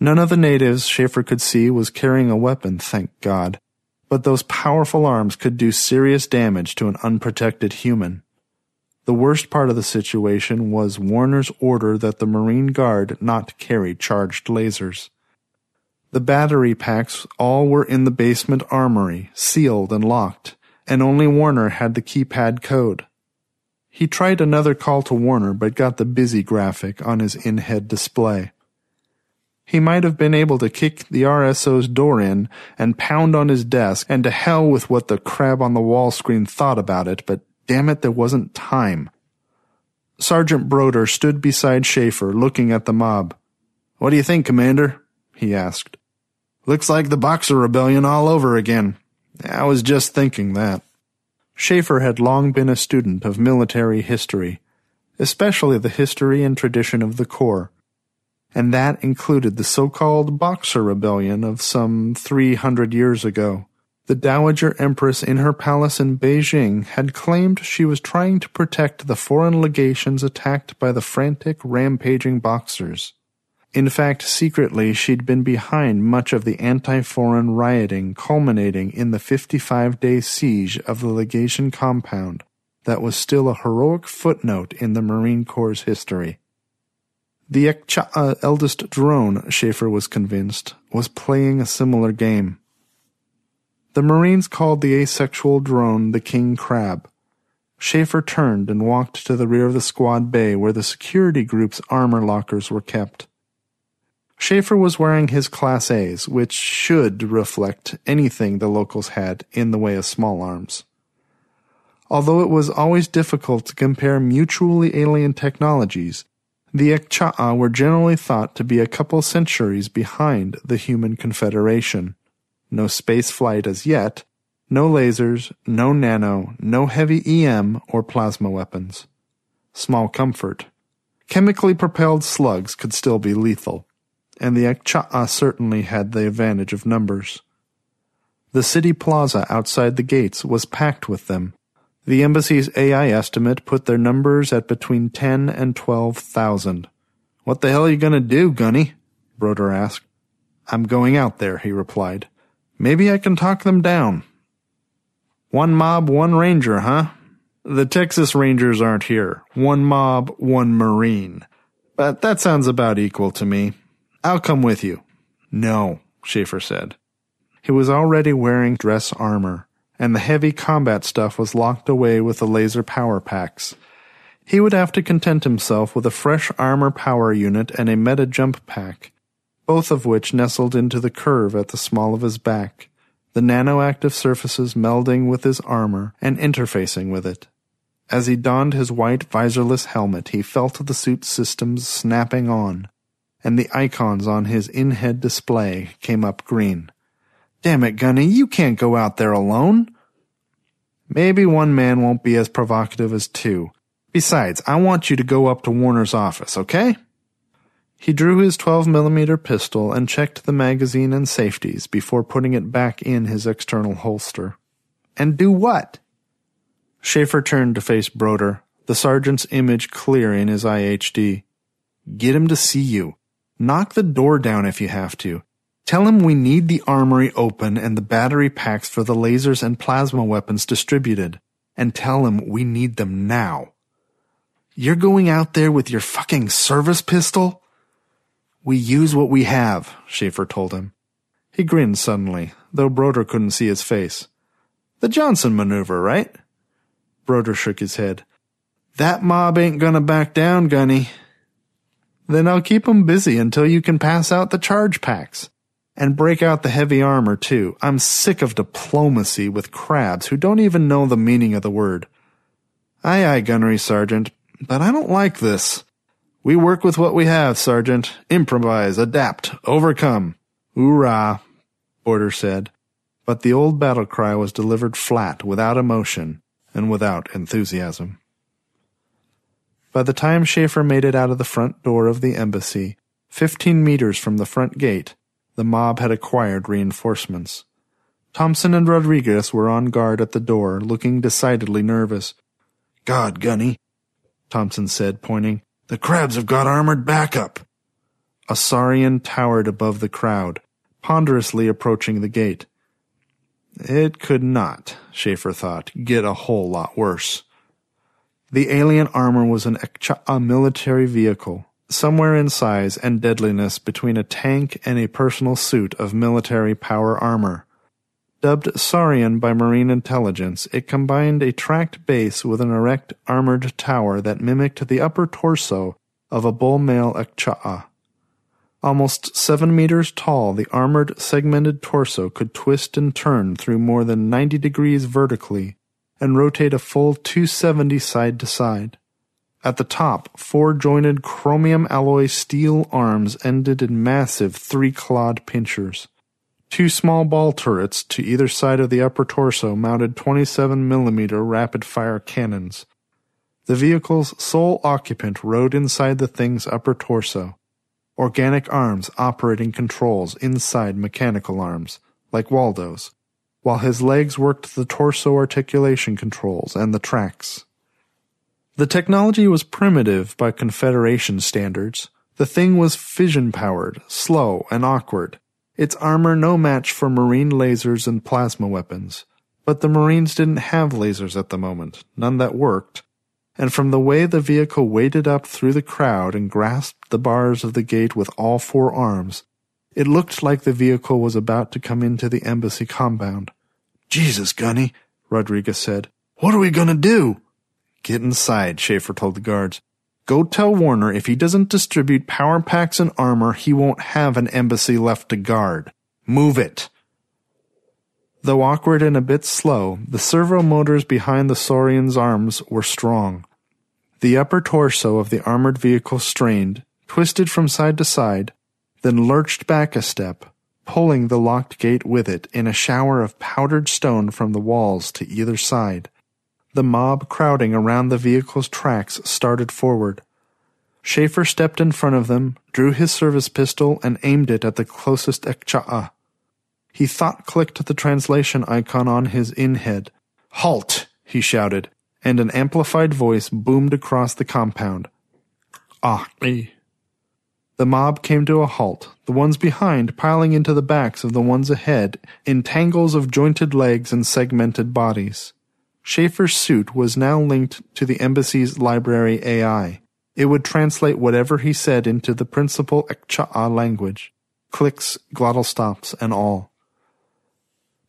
None of the natives Schaefer could see was carrying a weapon, thank God, but those powerful arms could do serious damage to an unprotected human. The worst part of the situation was Warner's order that the Marine Guard not carry charged lasers. The battery packs all were in the basement armory, sealed and locked, and only Warner had the keypad code. He tried another call to Warner but got the busy graphic on his in-head display. He might have been able to kick the RSO's door in and pound on his desk and to hell with what the crab on the wall screen thought about it, but damn it, there wasn't time. Sergeant Broder stood beside Schaefer looking at the mob. What do you think, Commander? he asked. Looks like the Boxer Rebellion all over again. I was just thinking that. Schaefer had long been a student of military history, especially the history and tradition of the Corps, and that included the so-called Boxer Rebellion of some 300 years ago. The Dowager Empress in her palace in Beijing had claimed she was trying to protect the foreign legations attacked by the frantic, rampaging Boxers. In fact, secretly, she'd been behind much of the anti-foreign rioting culminating in the 55-day siege of the legation compound that was still a heroic footnote in the Marine Corps' history. The Ekcha'a uh, eldest drone, Schaefer was convinced, was playing a similar game. The Marines called the asexual drone the King Crab. Schaefer turned and walked to the rear of the squad bay where the security group's armor lockers were kept. Schaefer was wearing his Class A's, which should reflect anything the locals had in the way of small arms. Although it was always difficult to compare mutually alien technologies, the Ekcha'a were generally thought to be a couple centuries behind the human confederation. No space flight as yet, no lasers, no nano, no heavy EM or plasma weapons. Small comfort. Chemically propelled slugs could still be lethal, and the Ekcha'a certainly had the advantage of numbers. The city plaza outside the gates was packed with them, the embassy's AI estimate put their numbers at between 10 and 12,000. What the hell are you going to do, Gunny? Broder asked. I'm going out there, he replied. Maybe I can talk them down. One mob, one ranger, huh? The Texas Rangers aren't here. One mob, one Marine. But that sounds about equal to me. I'll come with you. No, Schaefer said. He was already wearing dress armor and the heavy combat stuff was locked away with the laser power packs. He would have to content himself with a fresh armor power unit and a meta jump pack, both of which nestled into the curve at the small of his back, the nanoactive surfaces melding with his armor and interfacing with it. As he donned his white visorless helmet, he felt the suit systems snapping on, and the icons on his in-head display came up green. Damn it, Gunny, you can't go out there alone. Maybe one man won't be as provocative as two. Besides, I want you to go up to Warner's office, okay? He drew his 12 millimeter pistol and checked the magazine and safeties before putting it back in his external holster. And do what? Schaefer turned to face Broder, the sergeant's image clear in his IHD. Get him to see you. Knock the door down if you have to. Tell him we need the armory open and the battery packs for the lasers and plasma weapons distributed. And tell him we need them now. You're going out there with your fucking service pistol? We use what we have, Schaefer told him. He grinned suddenly, though Broder couldn't see his face. The Johnson maneuver, right? Broder shook his head. That mob ain't gonna back down, Gunny. Then I'll keep 'em busy until you can pass out the charge packs. And break out the heavy armor, too. I'm sick of diplomacy with crabs who don't even know the meaning of the word. Aye, aye, gunnery sergeant, but I don't like this. We work with what we have, sergeant. Improvise, adapt, overcome. Hoorah, Broder said. But the old battle cry was delivered flat, without emotion, and without enthusiasm. By the time Schaefer made it out of the front door of the embassy, fifteen meters from the front gate, the mob had acquired reinforcements. Thompson and Rodriguez were on guard at the door, looking decidedly nervous. God, Gunny, Thompson said, pointing. The crabs have got armored backup. A saurian towered above the crowd, ponderously approaching the gate. It could not, Schaefer thought, get a whole lot worse. The alien armor was an Ekcha'a military vehicle, somewhere in size and deadliness between a tank and a personal suit of military power armor. Dubbed Saurian by Marine intelligence, it combined a tracked base with an erect armored tower that mimicked the upper torso of a bull male Ekcha'a. Almost seven meters tall, the armored, segmented torso could twist and turn through more than 90 degrees vertically and rotate a full 270 side to side. At the top, four jointed chromium alloy steel arms ended in massive three clawed pinchers. Two small ball turrets to either side of the upper torso mounted 27 millimeter rapid fire cannons. The vehicle's sole occupant rode inside the thing's upper torso. Organic arms operating controls inside mechanical arms, like Waldo's, while his legs worked the torso articulation controls and the tracks. The technology was primitive by Confederation standards. The thing was fission powered, slow, and awkward. Its armor no match for Marine lasers and plasma weapons. But the Marines didn't have lasers at the moment, none that worked. And from the way the vehicle waded up through the crowd and grasped the bars of the gate with all four arms, it looked like the vehicle was about to come into the embassy compound. Jesus, Gunny, Rodriguez said. What are we gonna do? Get inside, Schaefer told the guards. Go tell Warner if he doesn't distribute power packs and armor, he won't have an embassy left to guard. Move it. Though awkward and a bit slow, the servo motors behind the Saurian's arms were strong. The upper torso of the armored vehicle strained, twisted from side to side, then lurched back a step, pulling the locked gate with it in a shower of powdered stone from the walls to either side. The mob crowding around the vehicle's tracks started forward. Schaefer stepped in front of them, drew his service pistol, and aimed it at the closest Ekcha'a. He thought clicked the translation icon on his in head. Halt! he shouted, and an amplified voice boomed across the compound. Ah, me. The mob came to a halt, the ones behind piling into the backs of the ones ahead in tangles of jointed legs and segmented bodies. Schaefer's suit was now linked to the embassy's library AI. It would translate whatever he said into the principal Ekcha'a language, clicks, glottal stops, and all.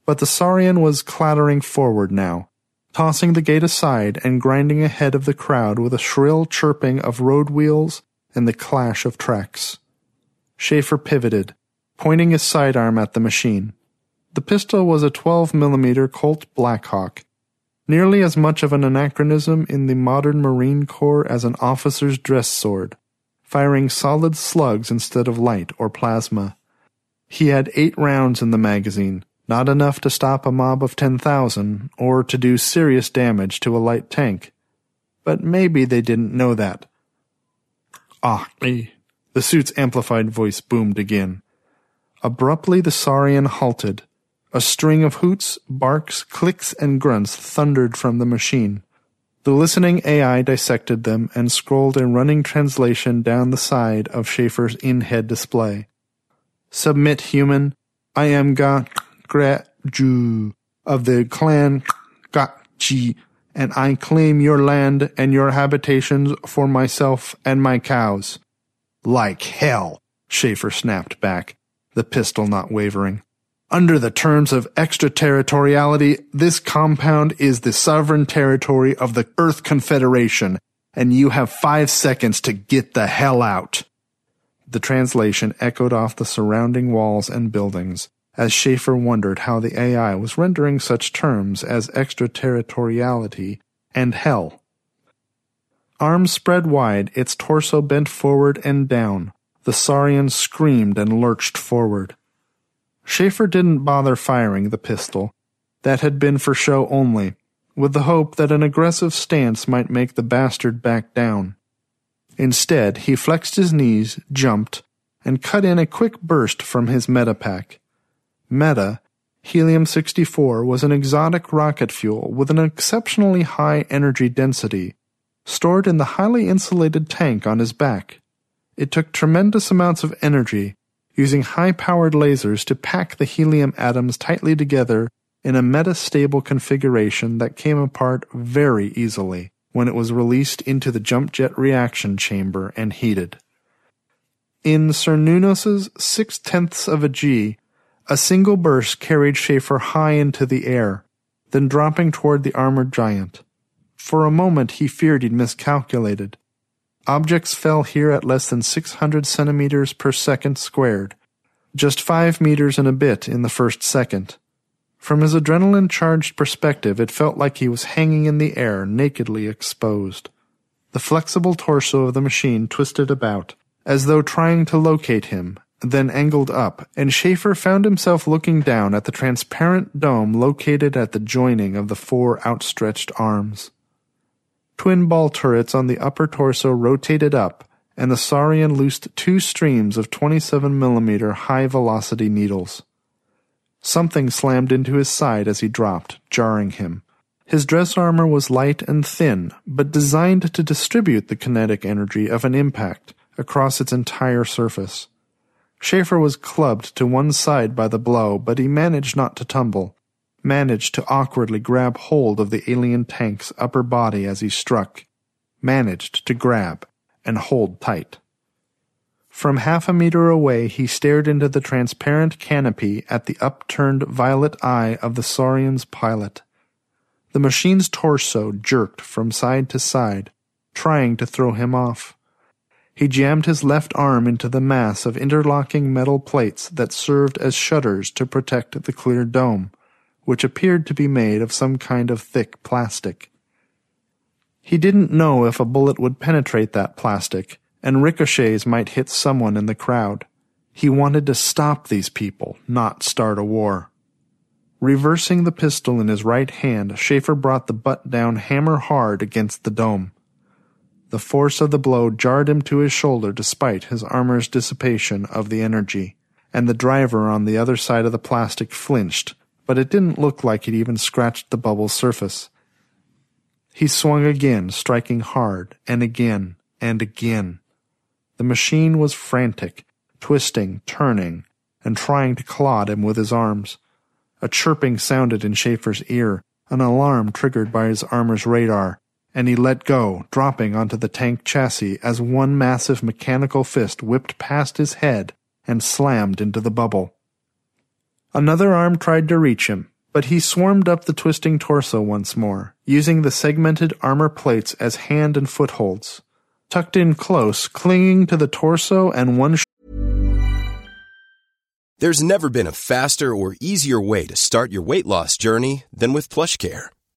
But the Saurian was clattering forward now, tossing the gate aside and grinding ahead of the crowd with a shrill chirping of road wheels and the clash of tracks. Schaefer pivoted, pointing his sidearm at the machine. The pistol was a 12 millimeter Colt Blackhawk, nearly as much of an anachronism in the modern Marine Corps as an officer's dress sword, firing solid slugs instead of light or plasma. He had eight rounds in the magazine, not enough to stop a mob of 10,000 or to do serious damage to a light tank. But maybe they didn't know that. Ah, me. The suit's amplified voice boomed again. Abruptly, the Saurian halted. A string of hoots, barks, clicks, and grunts thundered from the machine. The listening AI dissected them and scrolled a running translation down the side of Schaefer's in-head display. Submit, human. I am Ga Ju of the clan Gachi and I claim your land and your habitations for myself and my cows. Like hell, Schaefer snapped back, the pistol not wavering. Under the terms of extraterritoriality, this compound is the sovereign territory of the Earth Confederation, and you have five seconds to get the hell out. The translation echoed off the surrounding walls and buildings as Schaefer wondered how the AI was rendering such terms as extraterritoriality and hell. Arms spread wide, its torso bent forward and down, the Saurian screamed and lurched forward. Schaefer didn't bother firing the pistol. That had been for show only, with the hope that an aggressive stance might make the bastard back down. Instead, he flexed his knees, jumped, and cut in a quick burst from his metapack. Meta, helium-64 was an exotic rocket fuel with an exceptionally high energy density, stored in the highly insulated tank on his back. It took tremendous amounts of energy, using high-powered lasers to pack the helium atoms tightly together in a metastable configuration that came apart very easily when it was released into the jump jet reaction chamber and heated. In Cernunnos's six tenths of a G, a single burst carried Schaefer high into the air, then dropping toward the armored giant. For a moment he feared he'd miscalculated. Objects fell here at less than 600 centimeters per second squared, just 5 meters and a bit in the first second. From his adrenaline charged perspective, it felt like he was hanging in the air, nakedly exposed. The flexible torso of the machine twisted about, as though trying to locate him, then angled up, and Schaefer found himself looking down at the transparent dome located at the joining of the four outstretched arms. Twin ball turrets on the upper torso rotated up, and the Saurian loosed two streams of 27 millimeter high velocity needles. Something slammed into his side as he dropped, jarring him. His dress armor was light and thin, but designed to distribute the kinetic energy of an impact across its entire surface. Schaefer was clubbed to one side by the blow, but he managed not to tumble, managed to awkwardly grab hold of the alien tank's upper body as he struck, managed to grab and hold tight. From half a meter away, he stared into the transparent canopy at the upturned violet eye of the Saurian's pilot. The machine's torso jerked from side to side, trying to throw him off. He jammed his left arm into the mass of interlocking metal plates that served as shutters to protect the clear dome, which appeared to be made of some kind of thick plastic. He didn't know if a bullet would penetrate that plastic, and ricochets might hit someone in the crowd. He wanted to stop these people, not start a war. Reversing the pistol in his right hand, Schaefer brought the butt down hammer hard against the dome. The force of the blow jarred him to his shoulder despite his armor's dissipation of the energy, and the driver on the other side of the plastic flinched, but it didn't look like it even scratched the bubble's surface. He swung again, striking hard, and again, and again. The machine was frantic, twisting, turning, and trying to clod him with his arms. A chirping sounded in Schaefer's ear, an alarm triggered by his armor's radar, and he let go, dropping onto the tank chassis as one massive mechanical fist whipped past his head and slammed into the bubble. Another arm tried to reach him, but he swarmed up the twisting torso once more, using the segmented armor plates as hand and footholds. Tucked in close, clinging to the torso and one There's never been a faster or easier way to start your weight loss journey than with PlushCare.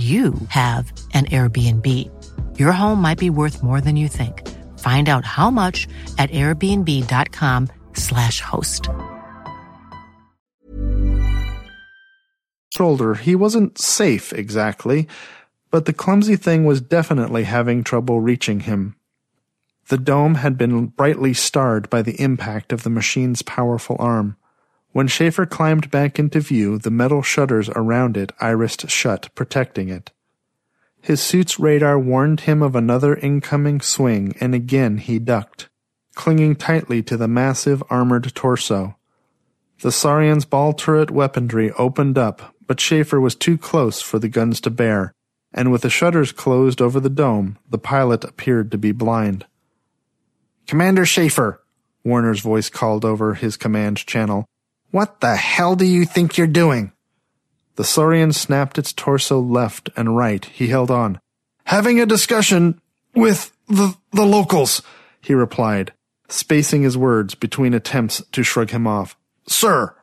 you have an Airbnb. Your home might be worth more than you think. Find out how much at airbnb.com/slash host. shoulder, he wasn't safe exactly, but the clumsy thing was definitely having trouble reaching him. The dome had been brightly starred by the impact of the machine's powerful arm. When Schaefer climbed back into view, the metal shutters around it irised shut, protecting it. His suit's radar warned him of another incoming swing, and again he ducked, clinging tightly to the massive armored torso. The Saurian's ball turret weaponry opened up, but Schaefer was too close for the guns to bear, and with the shutters closed over the dome, the pilot appeared to be blind. Commander Schaefer, Warner's voice called over his command channel. What the hell do you think you're doing? The Saurian snapped its torso left and right. He held on. Having a discussion with the, the locals, he replied, spacing his words between attempts to shrug him off. Sir,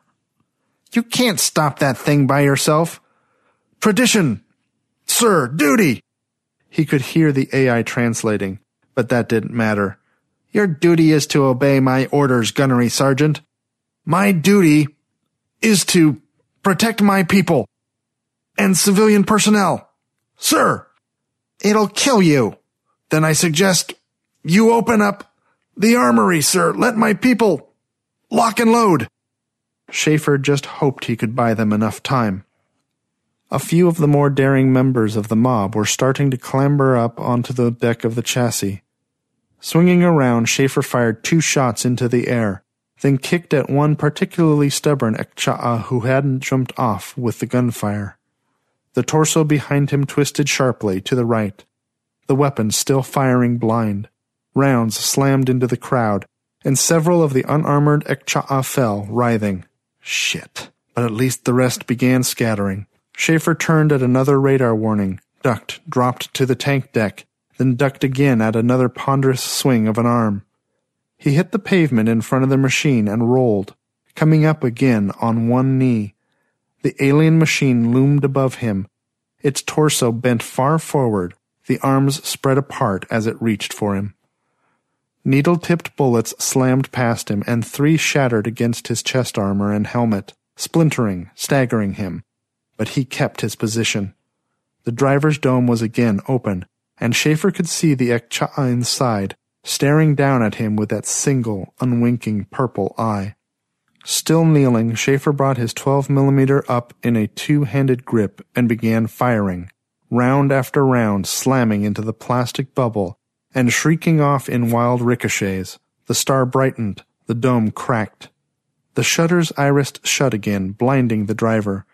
you can't stop that thing by yourself. Tradition. Sir, duty. He could hear the AI translating, but that didn't matter. Your duty is to obey my orders, gunnery sergeant. My duty is to protect my people and civilian personnel. Sir, it'll kill you. Then I suggest you open up the armory, sir. Let my people lock and load. Schaefer just hoped he could buy them enough time. A few of the more daring members of the mob were starting to clamber up onto the deck of the chassis. Swinging around, Schaefer fired two shots into the air, then kicked at one particularly stubborn Ekcha'a who hadn't jumped off with the gunfire. The torso behind him twisted sharply to the right, the weapon still firing blind. Rounds slammed into the crowd, and several of the unarmored Ekcha'a fell, writhing. Shit. But at least the rest began scattering. Schaefer turned at another radar warning, ducked, dropped to the tank deck, then ducked again at another ponderous swing of an arm. He hit the pavement in front of the machine and rolled, coming up again on one knee. The alien machine loomed above him, its torso bent far forward, the arms spread apart as it reached for him. Needle tipped bullets slammed past him, and three shattered against his chest armor and helmet, splintering, staggering him. But he kept his position. The driver's dome was again open, and Schaefer could see the Ekcha'a inside, staring down at him with that single, unwinking purple eye. Still kneeling, Schaefer brought his 12 millimeter up in a two-handed grip and began firing, round after round slamming into the plastic bubble and shrieking off in wild ricochets. The star brightened, the dome cracked. The shutters irised shut again, blinding the driver.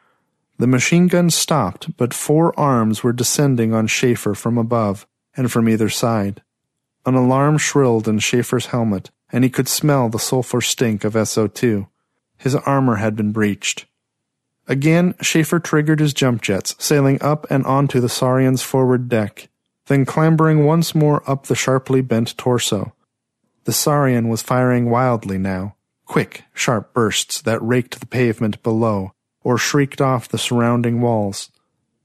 The machine gun stopped, but four arms were descending on Schaefer from above and from either side. An alarm shrilled in Schaefer's helmet, and he could smell the sulfur stink of SO2. His armor had been breached. Again, Schaefer triggered his jump jets, sailing up and onto the Saurian's forward deck, then clambering once more up the sharply bent torso. The Saurian was firing wildly now, quick, sharp bursts that raked the pavement below or shrieked off the surrounding walls.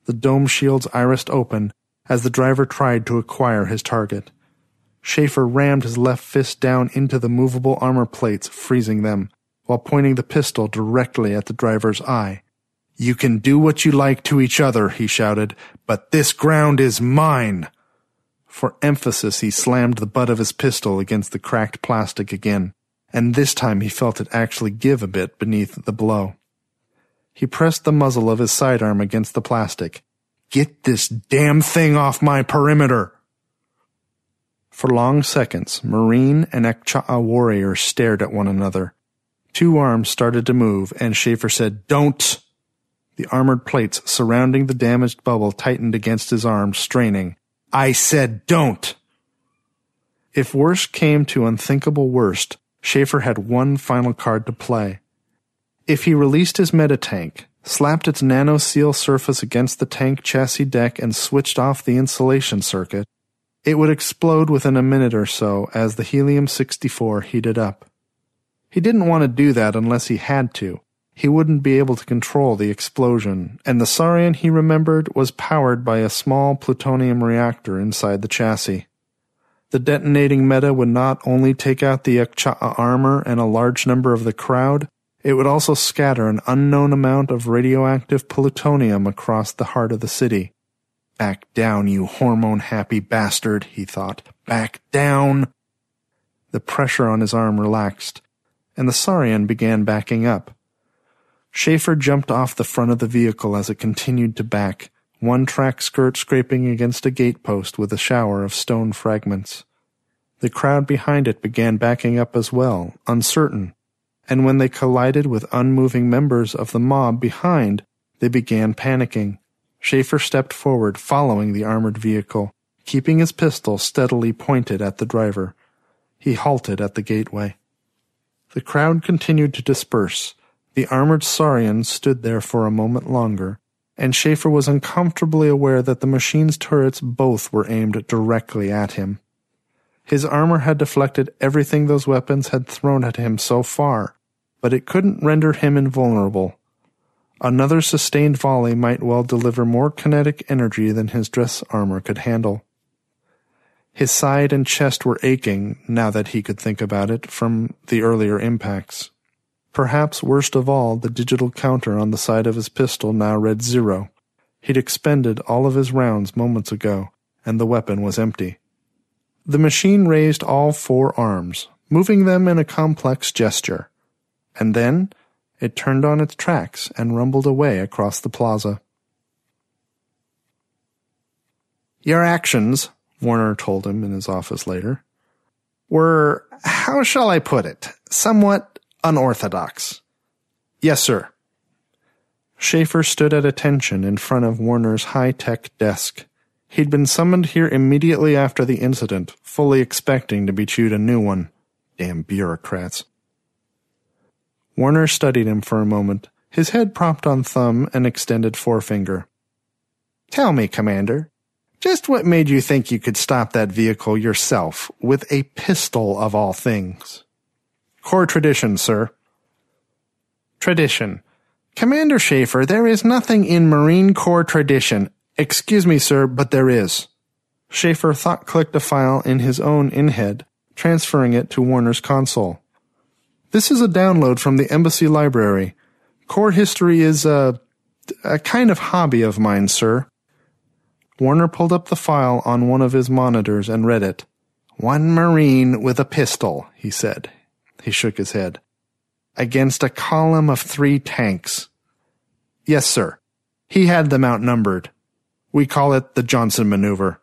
The dome shields irised open as the driver tried to acquire his target. Schaefer rammed his left fist down into the movable armor plates, freezing them, while pointing the pistol directly at the driver's eye. You can do what you like to each other, he shouted, but this ground is mine. For emphasis, he slammed the butt of his pistol against the cracked plastic again, and this time he felt it actually give a bit beneath the blow. He pressed the muzzle of his sidearm against the plastic. Get this damn thing off my perimeter! For long seconds, Marine and Ekcha'a warriors stared at one another. Two arms started to move, and Schaefer said, Don't! The armored plates surrounding the damaged bubble tightened against his arms, straining. I said don't! If worst came to unthinkable worst, Schaefer had one final card to play. If he released his meta tank, slapped its nano seal surface against the tank chassis deck, and switched off the insulation circuit, it would explode within a minute or so as the helium 64 heated up. He didn't want to do that unless he had to. He wouldn't be able to control the explosion, and the Saurian he remembered was powered by a small plutonium reactor inside the chassis. The detonating meta would not only take out the Ekcha'a armor and a large number of the crowd, it would also scatter an unknown amount of radioactive plutonium across the heart of the city. Back down, you hormone happy bastard, he thought. Back down! The pressure on his arm relaxed, and the Saurian began backing up. Schaefer jumped off the front of the vehicle as it continued to back, one track skirt scraping against a gatepost with a shower of stone fragments. The crowd behind it began backing up as well, uncertain, and when they collided with unmoving members of the mob behind, they began panicking. Schaefer stepped forward, following the armored vehicle, keeping his pistol steadily pointed at the driver. He halted at the gateway. The crowd continued to disperse. The armored Saurian stood there for a moment longer, and Schaefer was uncomfortably aware that the machine's turrets both were aimed directly at him. His armor had deflected everything those weapons had thrown at him so far, but it couldn't render him invulnerable. Another sustained volley might well deliver more kinetic energy than his dress armor could handle. His side and chest were aching, now that he could think about it, from the earlier impacts. Perhaps worst of all, the digital counter on the side of his pistol now read zero. He'd expended all of his rounds moments ago, and the weapon was empty. The machine raised all four arms, moving them in a complex gesture and then it turned on its tracks and rumbled away across the plaza. Your actions, Warner told him in his office later, were, how shall I put it, somewhat unorthodox. Yes, sir. Schaefer stood at attention in front of Warner's high-tech desk. He'd been summoned here immediately after the incident, fully expecting to be chewed a new one. Damn bureaucrats. Warner studied him for a moment, his head propped on thumb and extended forefinger. Tell me, Commander, just what made you think you could stop that vehicle yourself, with a pistol of all things? Corps tradition, sir. Tradition. Commander Schaefer, there is nothing in Marine Corps tradition. Excuse me, sir, but there is. Schaefer thought clicked a file in his own in-head, transferring it to Warner's console. This is a download from the embassy library. Corps history is a, a kind of hobby of mine, sir. Warner pulled up the file on one of his monitors and read it. One Marine with a pistol, he said. He shook his head. Against a column of three tanks. Yes, sir. He had them outnumbered. We call it the Johnson Maneuver.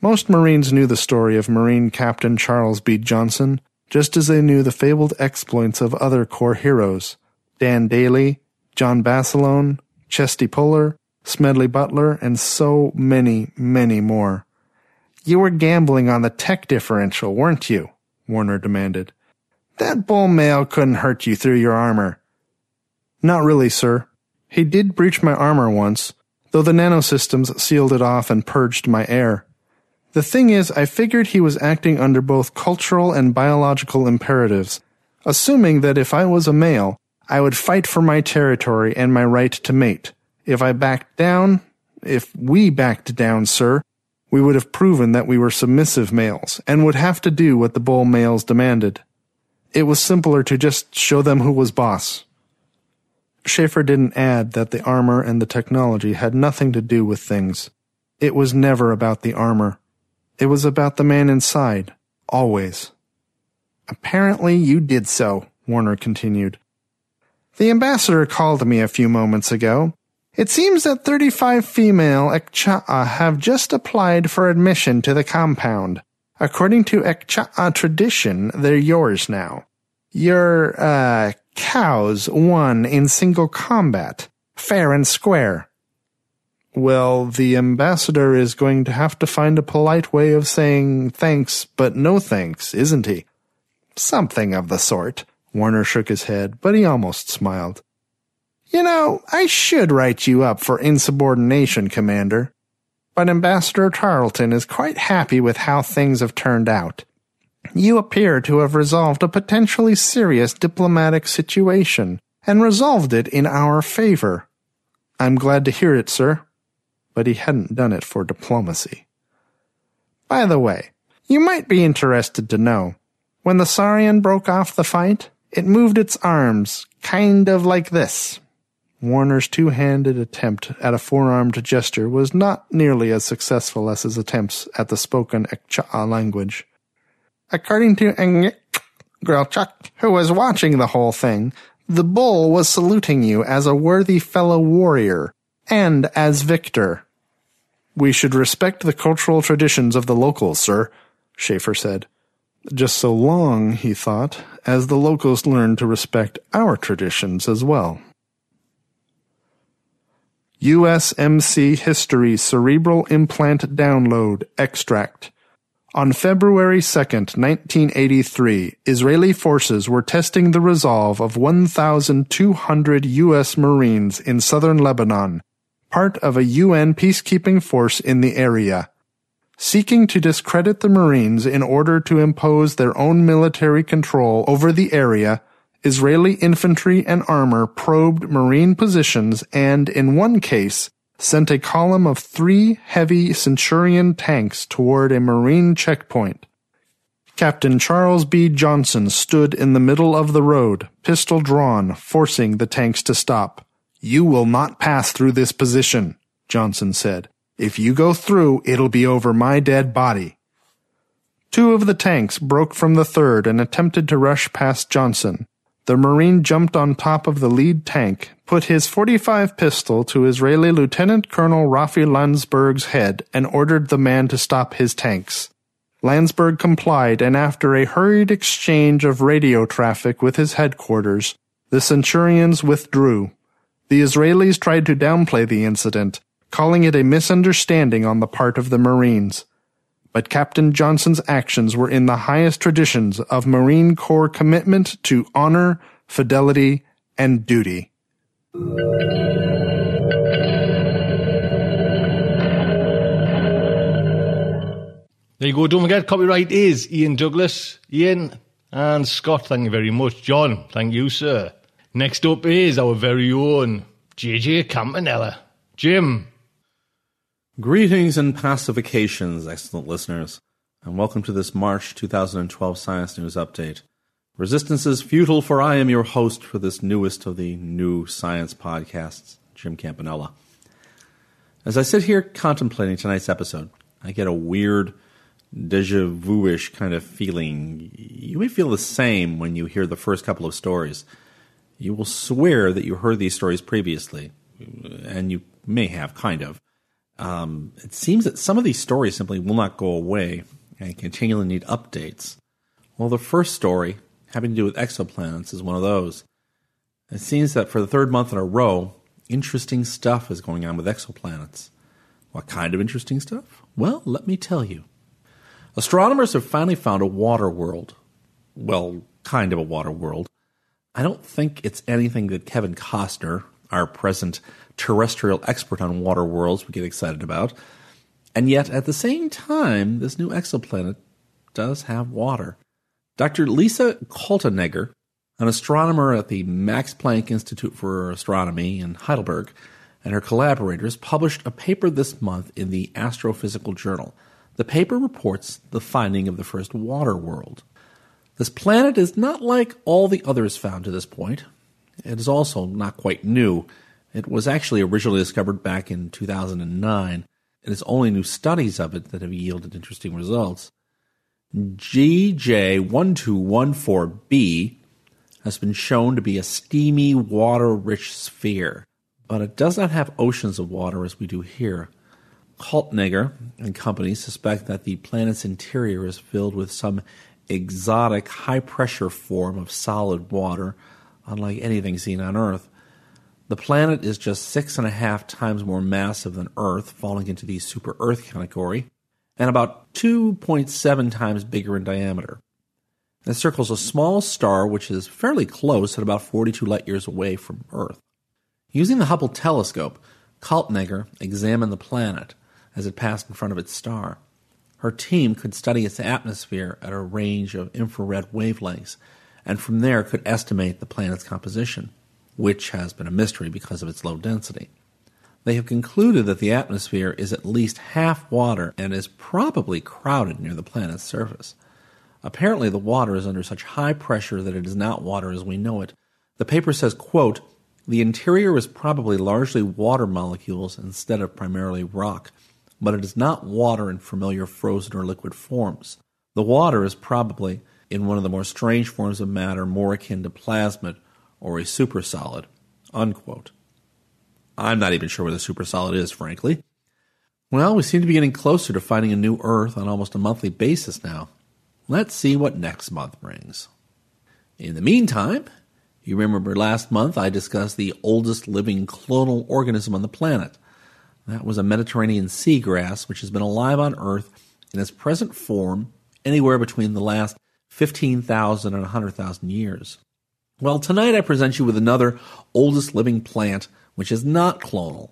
Most Marines knew the story of Marine Captain Charles B. Johnson, just as they knew the fabled exploits of other Corps heroes Dan Daly, John Basilone, Chesty Puller, Smedley Butler, and so many, many more. You were gambling on the tech differential, weren't you? Warner demanded. That bull male couldn't hurt you through your armor. Not really, sir. He did breach my armor once, though the nanosystems sealed it off and purged my air. The thing is, I figured he was acting under both cultural and biological imperatives, assuming that if I was a male, I would fight for my territory and my right to mate. If I backed down, if we backed down, sir, we would have proven that we were submissive males and would have to do what the bull males demanded. It was simpler to just show them who was boss. Schaefer didn't add that the armor and the technology had nothing to do with things. It was never about the armor. It was about the man inside, always. Apparently you did so, Warner continued. The ambassador called me a few moments ago. It seems that 35 female Ekcha'a have just applied for admission to the compound. According to Ekcha'a tradition, they're yours now. Your, uh, cows won in single combat. Fair and square. Well, the ambassador is going to have to find a polite way of saying thanks, but no thanks, isn't he? Something of the sort. Warner shook his head, but he almost smiled. You know, I should write you up for insubordination, Commander. But Ambassador Tarleton is quite happy with how things have turned out. You appear to have resolved a potentially serious diplomatic situation, and resolved it in our favor. I'm glad to hear it, sir but he hadn't done it for diplomacy. By the way, you might be interested to know, when the Saurian broke off the fight, it moved its arms, kind of like this. Warner's two-handed attempt at a four-armed gesture was not nearly as successful as his attempts at the spoken Ekcha'a language. According to Engik Grelchuk, who was watching the whole thing, the bull was saluting you as a worthy fellow warrior, and as victor. We should respect the cultural traditions of the locals, sir, Schaefer said. Just so long, he thought, as the locals learn to respect our traditions as well. USMC History Cerebral Implant Download Extract on February 2, 1983, Israeli forces were testing the resolve of 1,200 U.S. Marines in southern Lebanon part of a UN peacekeeping force in the area. Seeking to discredit the Marines in order to impose their own military control over the area, Israeli infantry and armor probed Marine positions and, in one case, sent a column of three heavy Centurion tanks toward a Marine checkpoint. Captain Charles B. Johnson stood in the middle of the road, pistol drawn, forcing the tanks to stop. You will not pass through this position, Johnson said. If you go through, it'll be over my dead body. Two of the tanks broke from the third and attempted to rush past Johnson. The Marine jumped on top of the lead tank, put his 45 pistol to Israeli Lieutenant Colonel Rafi Landsberg's head, and ordered the man to stop his tanks. Landsberg complied, and after a hurried exchange of radio traffic with his headquarters, the Centurions withdrew. The Israelis tried to downplay the incident, calling it a misunderstanding on the part of the Marines. but Captain Johnson's actions were in the highest traditions of Marine Corps commitment to honor, fidelity, and duty. There you go. Don't forget, copyright is Ian Douglas, Ian and Scott. Thank you very much. John, thank you, sir. Next up is our very own JJ Campanella. Jim. Greetings and pacifications, excellent listeners, and welcome to this March 2012 Science News Update. Resistance is futile, for I am your host for this newest of the new science podcasts, Jim Campanella. As I sit here contemplating tonight's episode, I get a weird deja vu ish kind of feeling. You may feel the same when you hear the first couple of stories. You will swear that you heard these stories previously, and you may have, kind of. Um, it seems that some of these stories simply will not go away and continually need updates. Well, the first story, having to do with exoplanets, is one of those. It seems that for the third month in a row, interesting stuff is going on with exoplanets. What kind of interesting stuff? Well, let me tell you. Astronomers have finally found a water world. Well, kind of a water world. I don't think it's anything that Kevin Costner, our present terrestrial expert on water worlds, would get excited about. And yet, at the same time, this new exoplanet does have water. Dr. Lisa Kaltenegger, an astronomer at the Max Planck Institute for Astronomy in Heidelberg, and her collaborators published a paper this month in the Astrophysical Journal. The paper reports the finding of the first water world. This planet is not like all the others found to this point. It is also not quite new. It was actually originally discovered back in 2009. and It is only new studies of it that have yielded interesting results. GJ1214b has been shown to be a steamy, water rich sphere, but it does not have oceans of water as we do here. Kaltenegger and company suspect that the planet's interior is filled with some exotic high pressure form of solid water, unlike anything seen on Earth. The planet is just six and a half times more massive than Earth, falling into the super Earth category, and about 2.7 times bigger in diameter. It circles a small star which is fairly close at about 42 light years away from Earth. Using the Hubble telescope, Kaltenegger examined the planet as it passed in front of its star. Her team could study its atmosphere at a range of infrared wavelengths, and from there could estimate the planet's composition, which has been a mystery because of its low density. They have concluded that the atmosphere is at least half water and is probably crowded near the planet's surface. Apparently, the water is under such high pressure that it is not water as we know it. The paper says, quote, the interior is probably largely water molecules instead of primarily rock but it is not water in familiar frozen or liquid forms. The water is probably in one of the more strange forms of matter more akin to plasma or a supersolid. Unquote. I'm not even sure what a supersolid is, frankly. Well, we seem to be getting closer to finding a new Earth on almost a monthly basis now. Let's see what next month brings. In the meantime, you remember last month I discussed the oldest living clonal organism on the planet, that was a Mediterranean seagrass which has been alive on Earth in its present form anywhere between the last 15,000 and 100,000 years. Well, tonight I present you with another oldest living plant which is not clonal.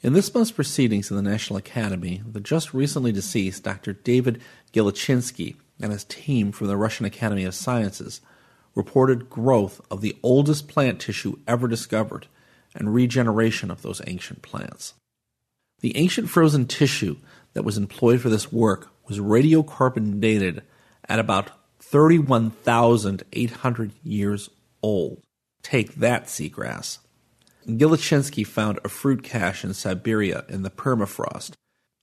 In this month's proceedings in the National Academy, the just recently deceased Dr. David Gilichinsky and his team from the Russian Academy of Sciences reported growth of the oldest plant tissue ever discovered and regeneration of those ancient plants. The ancient frozen tissue that was employed for this work was radiocarbon dated at about 31,800 years old. Take that, seagrass. Gilichinsky found a fruit cache in Siberia in the permafrost.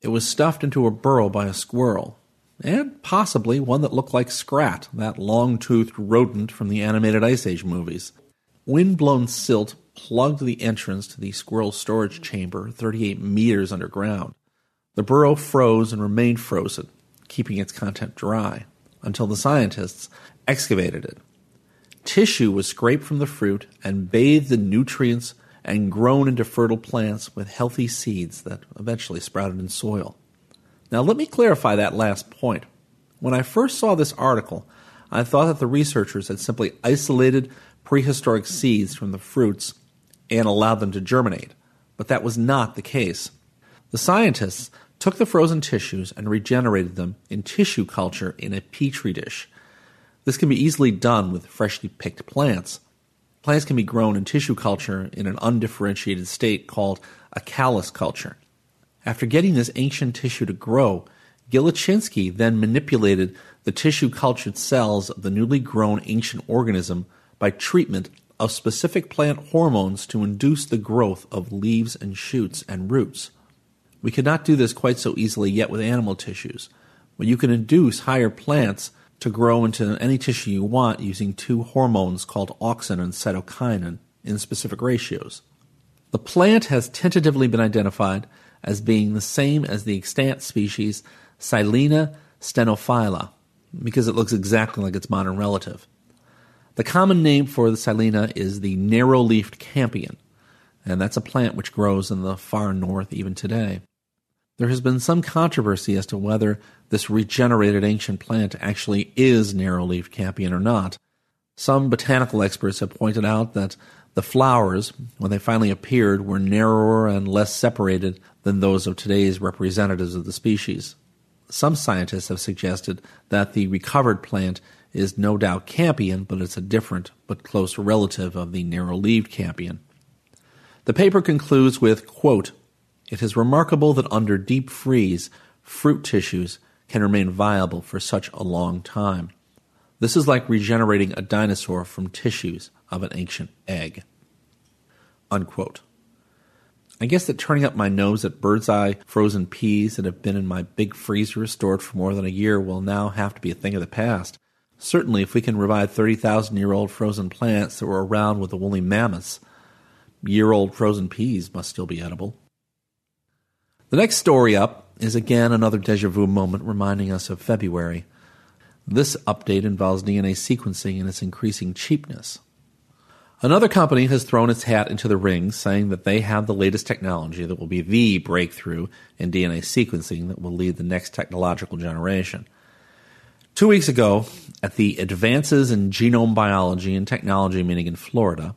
It was stuffed into a burrow by a squirrel, and possibly one that looked like Scrat, that long toothed rodent from the animated Ice Age movies. Wind-blown silt plugged the entrance to the squirrel's storage chamber 38 meters underground. The burrow froze and remained frozen, keeping its content dry, until the scientists excavated it. Tissue was scraped from the fruit and bathed in nutrients and grown into fertile plants with healthy seeds that eventually sprouted in soil. Now, let me clarify that last point. When I first saw this article, I thought that the researchers had simply isolated prehistoric seeds from the fruits and allowed them to germinate, but that was not the case. The scientists took the frozen tissues and regenerated them in tissue culture in a petri dish. This can be easily done with freshly picked plants. Plants can be grown in tissue culture in an undifferentiated state called a callus culture. After getting this ancient tissue to grow, Gilichinsky then manipulated the tissue cultured cells of the newly grown ancient organism by treatment of specific plant hormones to induce the growth of leaves and shoots and roots. We cannot do this quite so easily yet with animal tissues, but you can induce higher plants to grow into any tissue you want using two hormones called auxin and cytokinin in specific ratios. The plant has tentatively been identified as being the same as the extant species Silene stenophylla because it looks exactly like its modern relative. The common name for the Silene is the narrow leafed campion, and that's a plant which grows in the far north even today. There has been some controversy as to whether this regenerated ancient plant actually is narrow leafed campion or not. Some botanical experts have pointed out that the flowers, when they finally appeared, were narrower and less separated than those of today's representatives of the species. Some scientists have suggested that the recovered plant is no doubt campion, but it's a different but close relative of the narrow-leaved campion. The paper concludes with, quote, It is remarkable that under deep freeze, fruit tissues can remain viable for such a long time. This is like regenerating a dinosaur from tissues of an ancient egg. Unquote. I guess that turning up my nose at bird's eye frozen peas that have been in my big freezer stored for more than a year will now have to be a thing of the past. Certainly, if we can revive 30,000 year old frozen plants that were around with the woolly mammoths, year old frozen peas must still be edible. The next story up is again another deja vu moment reminding us of February. This update involves DNA sequencing and its increasing cheapness. Another company has thrown its hat into the ring, saying that they have the latest technology that will be the breakthrough in DNA sequencing that will lead the next technological generation. Two weeks ago, at the Advances in Genome Biology and Technology meeting in Florida,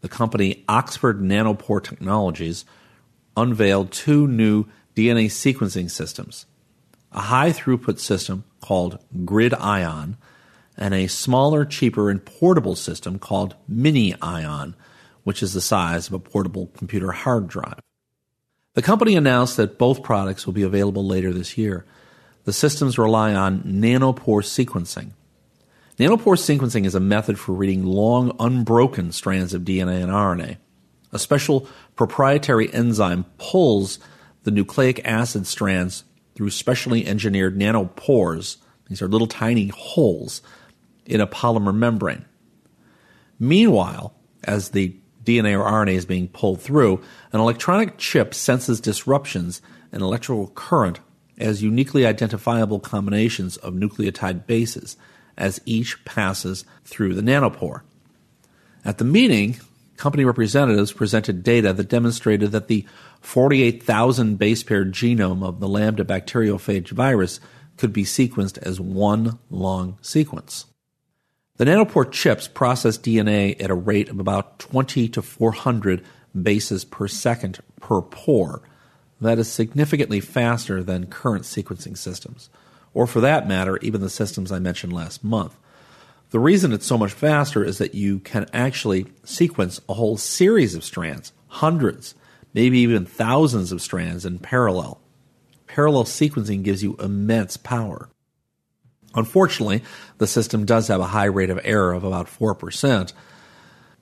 the company Oxford Nanopore Technologies unveiled two new DNA sequencing systems a high throughput system called GridION and a smaller, cheaper, and portable system called MinION, which is the size of a portable computer hard drive. The company announced that both products will be available later this year. The systems rely on nanopore sequencing. Nanopore sequencing is a method for reading long, unbroken strands of DNA and RNA. A special proprietary enzyme pulls the nucleic acid strands through specially engineered nanopores. These are little tiny holes in a polymer membrane. Meanwhile, as the DNA or RNA is being pulled through, an electronic chip senses disruptions in electrical current as uniquely identifiable combinations of nucleotide bases as each passes through the nanopore. At the meeting, company representatives presented data that demonstrated that the 48,000 base pair genome of the Lambda bacteriophage virus could be sequenced as one long sequence. The nanopore chips process DNA at a rate of about 20 to 400 bases per second per pore. That is significantly faster than current sequencing systems, or for that matter, even the systems I mentioned last month. The reason it's so much faster is that you can actually sequence a whole series of strands, hundreds, maybe even thousands of strands in parallel. Parallel sequencing gives you immense power. Unfortunately, the system does have a high rate of error of about 4%.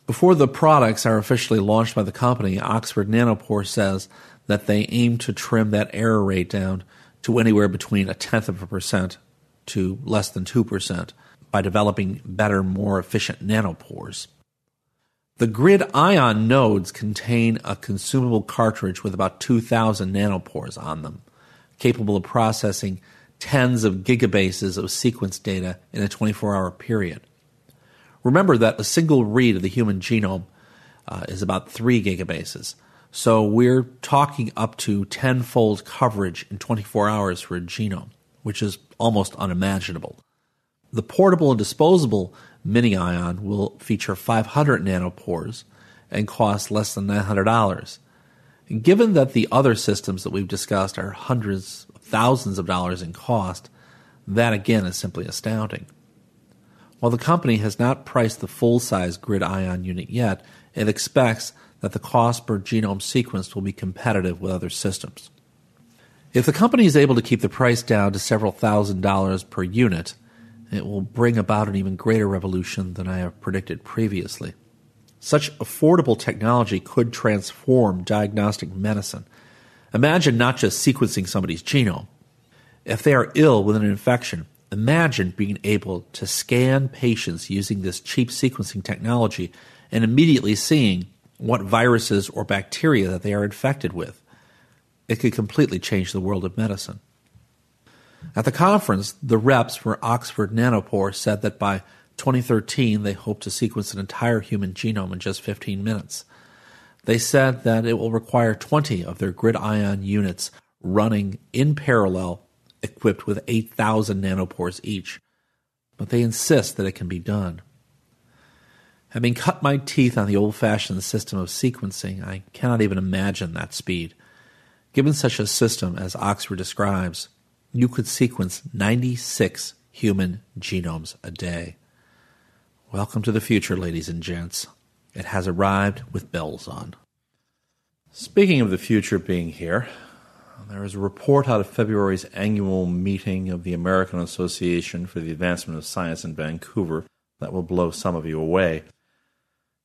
Before the products are officially launched by the company, Oxford Nanopore says that they aim to trim that error rate down to anywhere between a tenth of a percent to less than 2% by developing better, more efficient nanopores. The grid ion nodes contain a consumable cartridge with about 2,000 nanopores on them, capable of processing tens of gigabases of sequence data in a 24 hour period. Remember that a single read of the human genome uh, is about 3 gigabases. So we're talking up to tenfold coverage in 24 hours for a genome, which is almost unimaginable. The portable and disposable MinION will feature 500 nanopores and cost less than $900. And given that the other systems that we've discussed are hundreds thousands of dollars in cost, that again is simply astounding. While the company has not priced the full size GridION unit yet, it expects that the cost per genome sequenced will be competitive with other systems. If the company is able to keep the price down to several thousand dollars per unit, it will bring about an even greater revolution than I have predicted previously. Such affordable technology could transform diagnostic medicine. Imagine not just sequencing somebody's genome. If they are ill with an infection, imagine being able to scan patients using this cheap sequencing technology and immediately seeing what viruses or bacteria that they are infected with. It could completely change the world of medicine. At the conference, the reps for Oxford Nanopore said that by 2013 they hope to sequence an entire human genome in just 15 minutes. They said that it will require 20 of their GridION units running in parallel, equipped with 8,000 nanopores each. But they insist that it can be done. Having cut my teeth on the old fashioned system of sequencing, I cannot even imagine that speed. Given such a system as Oxford describes, you could sequence 96 human genomes a day. Welcome to the future, ladies and gents. It has arrived with bells on. Speaking of the future being here, there is a report out of February's annual meeting of the American Association for the Advancement of Science in Vancouver that will blow some of you away.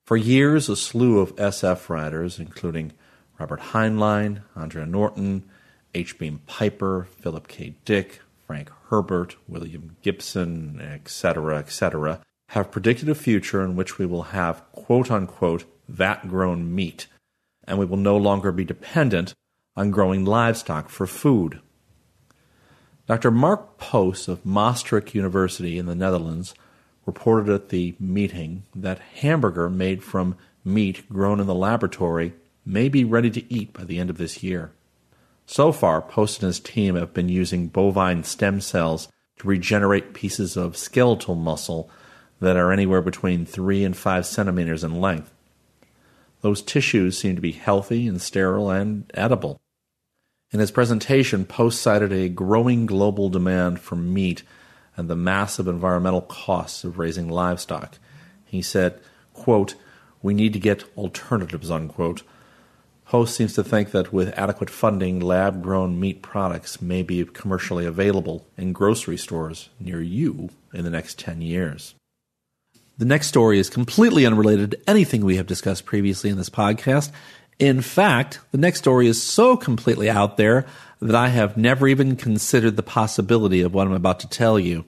For years, a slew of SF writers, including Robert Heinlein, Andrea Norton, H. Beam Piper, Philip K. Dick, Frank Herbert, William Gibson, etc., etc., have predicted a future in which we will have quote unquote vat grown meat, and we will no longer be dependent on growing livestock for food. Dr. Mark Post of Maastricht University in the Netherlands reported at the meeting that hamburger made from meat grown in the laboratory may be ready to eat by the end of this year. So far, Post and his team have been using bovine stem cells to regenerate pieces of skeletal muscle that are anywhere between 3 and 5 centimeters in length. Those tissues seem to be healthy and sterile and edible. In his presentation, Post cited a growing global demand for meat and the massive environmental costs of raising livestock. He said, quote, We need to get alternatives, unquote, Post seems to think that with adequate funding, lab grown meat products may be commercially available in grocery stores near you in the next 10 years. The next story is completely unrelated to anything we have discussed previously in this podcast. In fact, the next story is so completely out there that I have never even considered the possibility of what I'm about to tell you.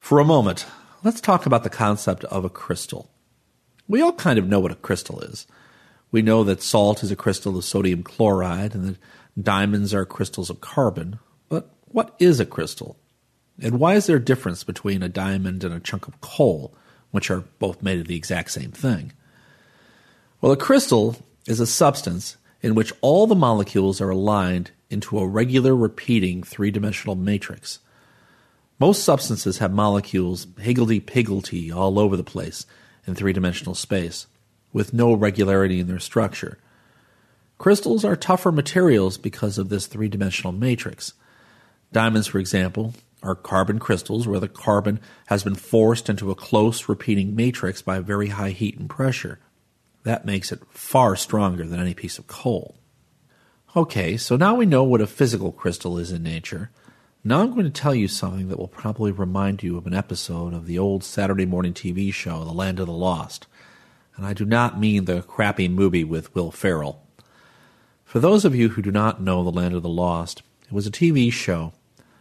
For a moment, let's talk about the concept of a crystal. We all kind of know what a crystal is. We know that salt is a crystal of sodium chloride and that diamonds are crystals of carbon. But what is a crystal? And why is there a difference between a diamond and a chunk of coal, which are both made of the exact same thing? Well, a crystal is a substance in which all the molecules are aligned into a regular repeating three dimensional matrix. Most substances have molecules higgledy piggledy all over the place in three dimensional space with no regularity in their structure. Crystals are tougher materials because of this three dimensional matrix. Diamonds, for example, are carbon crystals where the carbon has been forced into a close repeating matrix by very high heat and pressure. That makes it far stronger than any piece of coal. Okay, so now we know what a physical crystal is in nature. Now I'm going to tell you something that will probably remind you of an episode of the old Saturday morning TV show, The Land of the Lost and I do not mean the crappy movie with Will Ferrell. For those of you who do not know The Land of the Lost, it was a TV show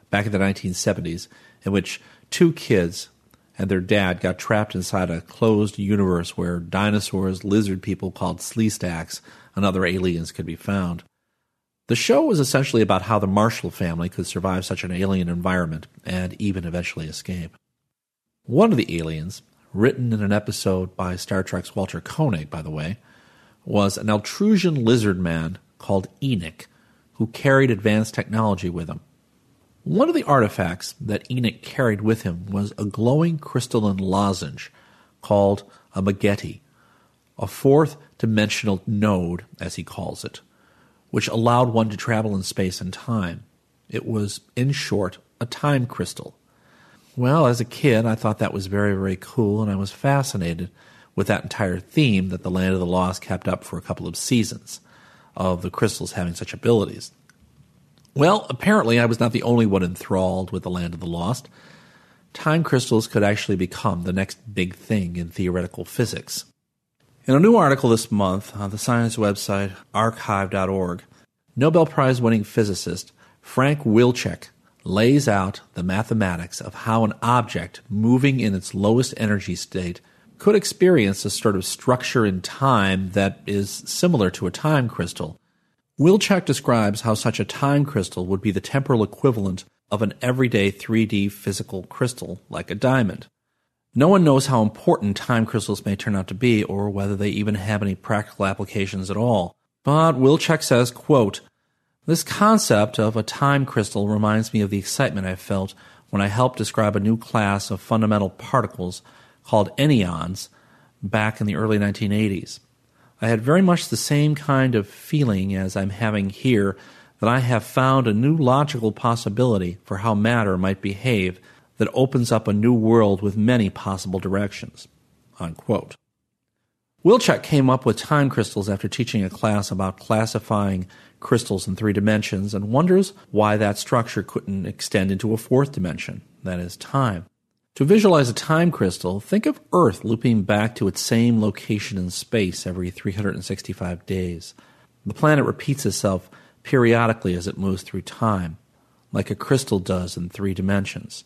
back in the 1970s in which two kids and their dad got trapped inside a closed universe where dinosaurs, lizard people called Sleestaks, and other aliens could be found. The show was essentially about how the Marshall family could survive such an alien environment and even eventually escape. One of the aliens, written in an episode by Star Trek's Walter Koenig, by the way, was an Altrusian lizard man called Enik, who carried advanced technology with him. One of the artifacts that Enik carried with him was a glowing crystalline lozenge called a Maggette, a fourth dimensional node, as he calls it, which allowed one to travel in space and time. It was, in short, a time crystal. Well, as a kid, I thought that was very, very cool, and I was fascinated with that entire theme that the Land of the Lost kept up for a couple of seasons of the crystals having such abilities. Well, apparently, I was not the only one enthralled with the Land of the Lost. Time crystals could actually become the next big thing in theoretical physics. In a new article this month on the science website arXiv.org, Nobel Prize winning physicist Frank Wilczek lays out the mathematics of how an object moving in its lowest energy state could experience a sort of structure in time that is similar to a time crystal. Wilczek describes how such a time crystal would be the temporal equivalent of an everyday 3D physical crystal like a diamond. No one knows how important time crystals may turn out to be or whether they even have any practical applications at all. But Wilczek says, quote, this concept of a time crystal reminds me of the excitement I felt when I helped describe a new class of fundamental particles called anyons back in the early 1980s. I had very much the same kind of feeling as I'm having here that I have found a new logical possibility for how matter might behave that opens up a new world with many possible directions. Unquote. Wilczek came up with time crystals after teaching a class about classifying crystals in three dimensions and wonders why that structure couldn't extend into a fourth dimension, that is, time. To visualize a time crystal, think of Earth looping back to its same location in space every 365 days. The planet repeats itself periodically as it moves through time, like a crystal does in three dimensions.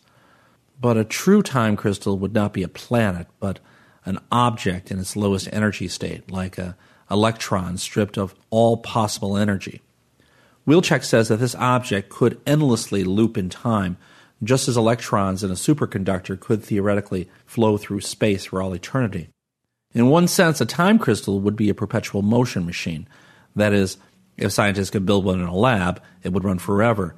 But a true time crystal would not be a planet, but an object in its lowest energy state, like an electron stripped of all possible energy. Wilczek says that this object could endlessly loop in time, just as electrons in a superconductor could theoretically flow through space for all eternity. In one sense, a time crystal would be a perpetual motion machine. That is, if scientists could build one in a lab, it would run forever.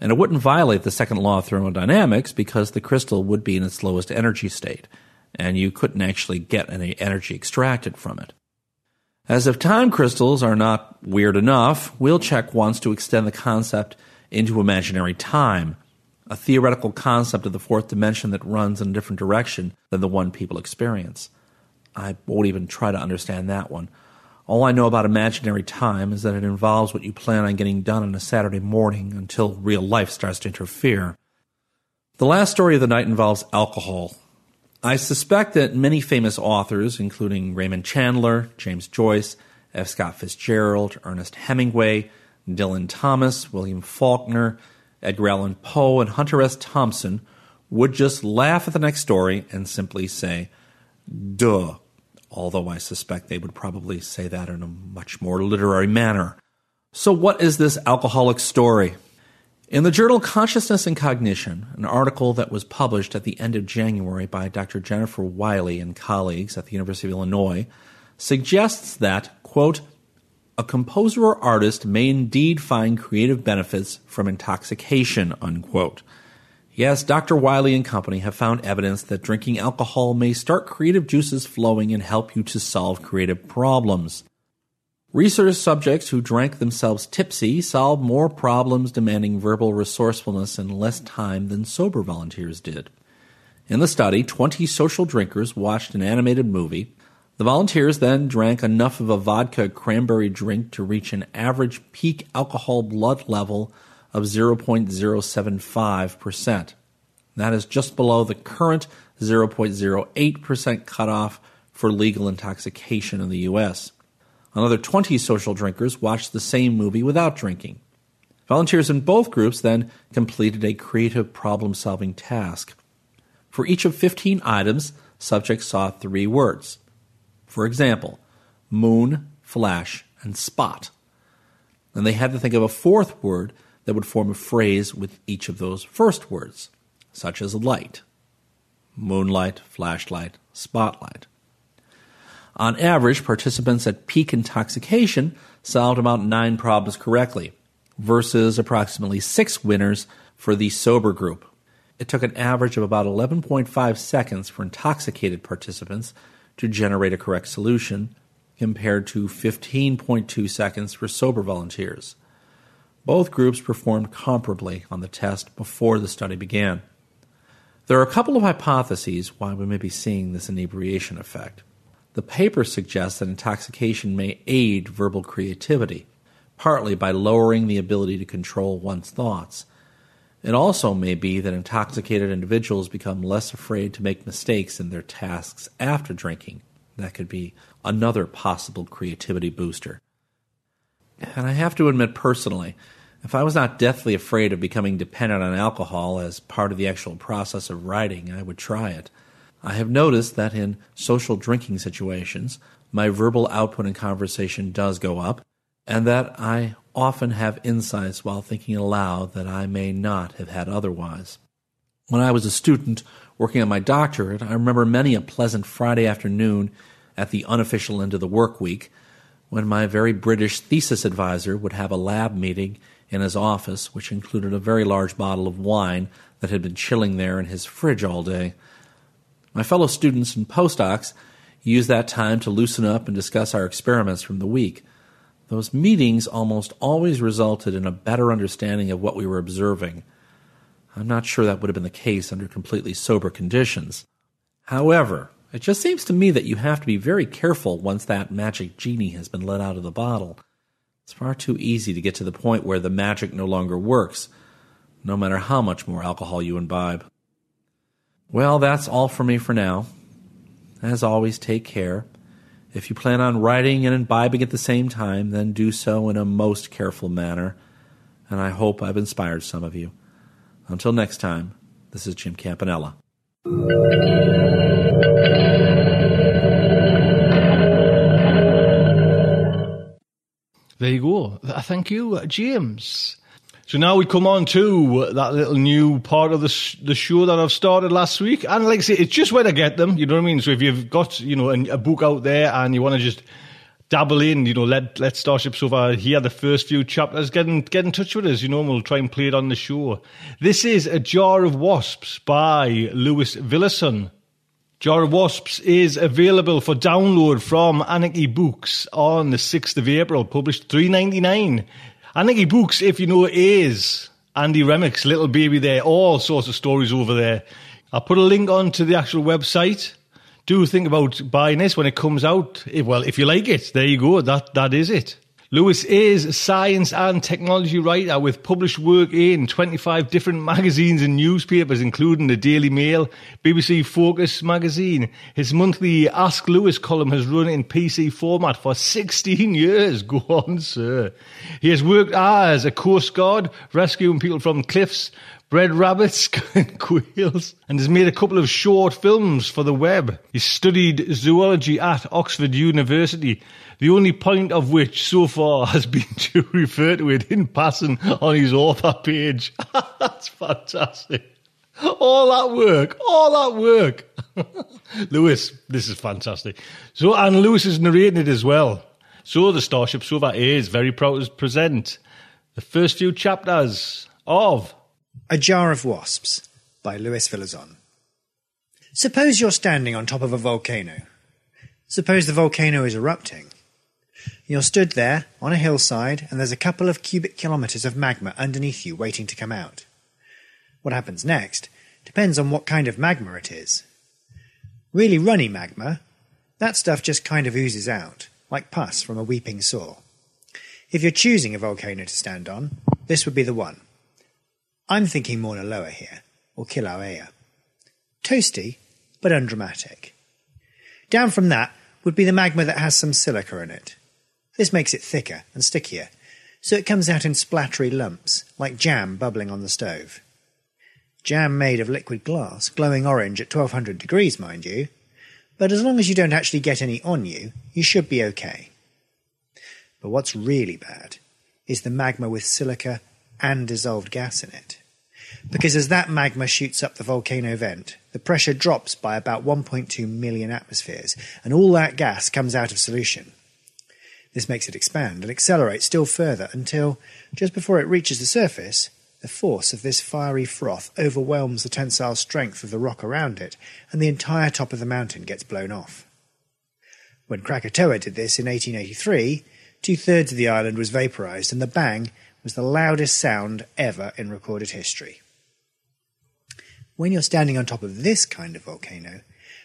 And it wouldn't violate the second law of thermodynamics because the crystal would be in its lowest energy state, and you couldn't actually get any energy extracted from it. As if time crystals are not weird enough, Wilczek wants to extend the concept into imaginary time, a theoretical concept of the fourth dimension that runs in a different direction than the one people experience. I won't even try to understand that one. All I know about imaginary time is that it involves what you plan on getting done on a Saturday morning until real life starts to interfere. The last story of the night involves alcohol, I suspect that many famous authors, including Raymond Chandler, James Joyce, F. Scott Fitzgerald, Ernest Hemingway, Dylan Thomas, William Faulkner, Edgar Allan Poe, and Hunter S. Thompson, would just laugh at the next story and simply say, duh, although I suspect they would probably say that in a much more literary manner. So, what is this alcoholic story? In the journal Consciousness and Cognition, an article that was published at the end of January by Dr. Jennifer Wiley and colleagues at the University of Illinois, suggests that, quote, a composer or artist may indeed find creative benefits from intoxication, unquote. Yes, Dr. Wiley and company have found evidence that drinking alcohol may start creative juices flowing and help you to solve creative problems. Research subjects who drank themselves tipsy solved more problems demanding verbal resourcefulness in less time than sober volunteers did. In the study, 20 social drinkers watched an animated movie. The volunteers then drank enough of a vodka cranberry drink to reach an average peak alcohol blood level of 0.075%. That is just below the current 0.08% cutoff for legal intoxication in the U.S. Another 20 social drinkers watched the same movie without drinking. Volunteers in both groups then completed a creative problem solving task. For each of 15 items, subjects saw three words. For example, moon, flash, and spot. And they had to think of a fourth word that would form a phrase with each of those first words, such as light. Moonlight, flashlight, spotlight. On average, participants at peak intoxication solved about nine problems correctly, versus approximately six winners for the sober group. It took an average of about 11.5 seconds for intoxicated participants to generate a correct solution, compared to 15.2 seconds for sober volunteers. Both groups performed comparably on the test before the study began. There are a couple of hypotheses why we may be seeing this inebriation effect. The paper suggests that intoxication may aid verbal creativity, partly by lowering the ability to control one's thoughts. It also may be that intoxicated individuals become less afraid to make mistakes in their tasks after drinking. That could be another possible creativity booster. And I have to admit personally, if I was not deathly afraid of becoming dependent on alcohol as part of the actual process of writing, I would try it. I have noticed that in social drinking situations, my verbal output in conversation does go up, and that I often have insights while thinking aloud that I may not have had otherwise. When I was a student working on my doctorate, I remember many a pleasant Friday afternoon at the unofficial end of the work week when my very British thesis advisor would have a lab meeting in his office, which included a very large bottle of wine that had been chilling there in his fridge all day. My fellow students and postdocs used that time to loosen up and discuss our experiments from the week. Those meetings almost always resulted in a better understanding of what we were observing. I'm not sure that would have been the case under completely sober conditions. However, it just seems to me that you have to be very careful once that magic genie has been let out of the bottle. It's far too easy to get to the point where the magic no longer works, no matter how much more alcohol you imbibe. Well, that's all for me for now. As always, take care. If you plan on writing and imbibing at the same time, then do so in a most careful manner, and I hope I've inspired some of you. Until next time, this is Jim Campanella. There you go. Thank you, James. So now we come on to that little new part of the, sh- the show that I've started last week. And like I say, it's just where to get them. You know what I mean? So if you've got, you know, a, a book out there and you want to just dabble in, you know, let, let Starship Sofa hear the first few chapters, get in, get in touch with us, you know, and we'll try and play it on the show. This is A Jar of Wasps by Lewis Villazon. Jar of Wasps is available for download from Anarchy Books on the 6th of April, published 399 I think he books, if you know it is, Andy Remic's Little Baby there, all sorts of stories over there. I'll put a link on to the actual website. Do think about buying this when it comes out. If, well, if you like it, there you go. That That is it. Lewis is a science and technology writer uh, with published work in 25 different magazines and newspapers, including the Daily Mail, BBC Focus magazine. His monthly Ask Lewis column has run in PC format for 16 years. Go on, sir. He has worked as a Coast Guard, rescuing people from cliffs, bred rabbits and quails, and has made a couple of short films for the web. He studied zoology at Oxford University, the only point of which so far has been to refer to it in passing on his author page. That's fantastic. All that work, all that work. Lewis, this is fantastic. So, and Lewis is narrating it as well. So, the Starship Sofa is very proud to present the first few chapters of A Jar of Wasps by Louis Villazon. Suppose you're standing on top of a volcano. Suppose the volcano is erupting. You're stood there on a hillside and there's a couple of cubic kilometres of magma underneath you waiting to come out. What happens next depends on what kind of magma it is. Really runny magma, that stuff just kind of oozes out, like pus from a weeping sore. If you're choosing a volcano to stand on, this would be the one. I'm thinking Mauna Loa here, or Kilauea. Toasty, but undramatic. Down from that would be the magma that has some silica in it. This makes it thicker and stickier, so it comes out in splattery lumps, like jam bubbling on the stove. Jam made of liquid glass, glowing orange at 1200 degrees, mind you. But as long as you don't actually get any on you, you should be okay. But what's really bad is the magma with silica and dissolved gas in it. Because as that magma shoots up the volcano vent, the pressure drops by about 1.2 million atmospheres, and all that gas comes out of solution. This makes it expand and accelerate still further until, just before it reaches the surface, the force of this fiery froth overwhelms the tensile strength of the rock around it, and the entire top of the mountain gets blown off. When Krakatoa did this in 1883, two thirds of the island was vaporized, and the bang was the loudest sound ever in recorded history. When you're standing on top of this kind of volcano,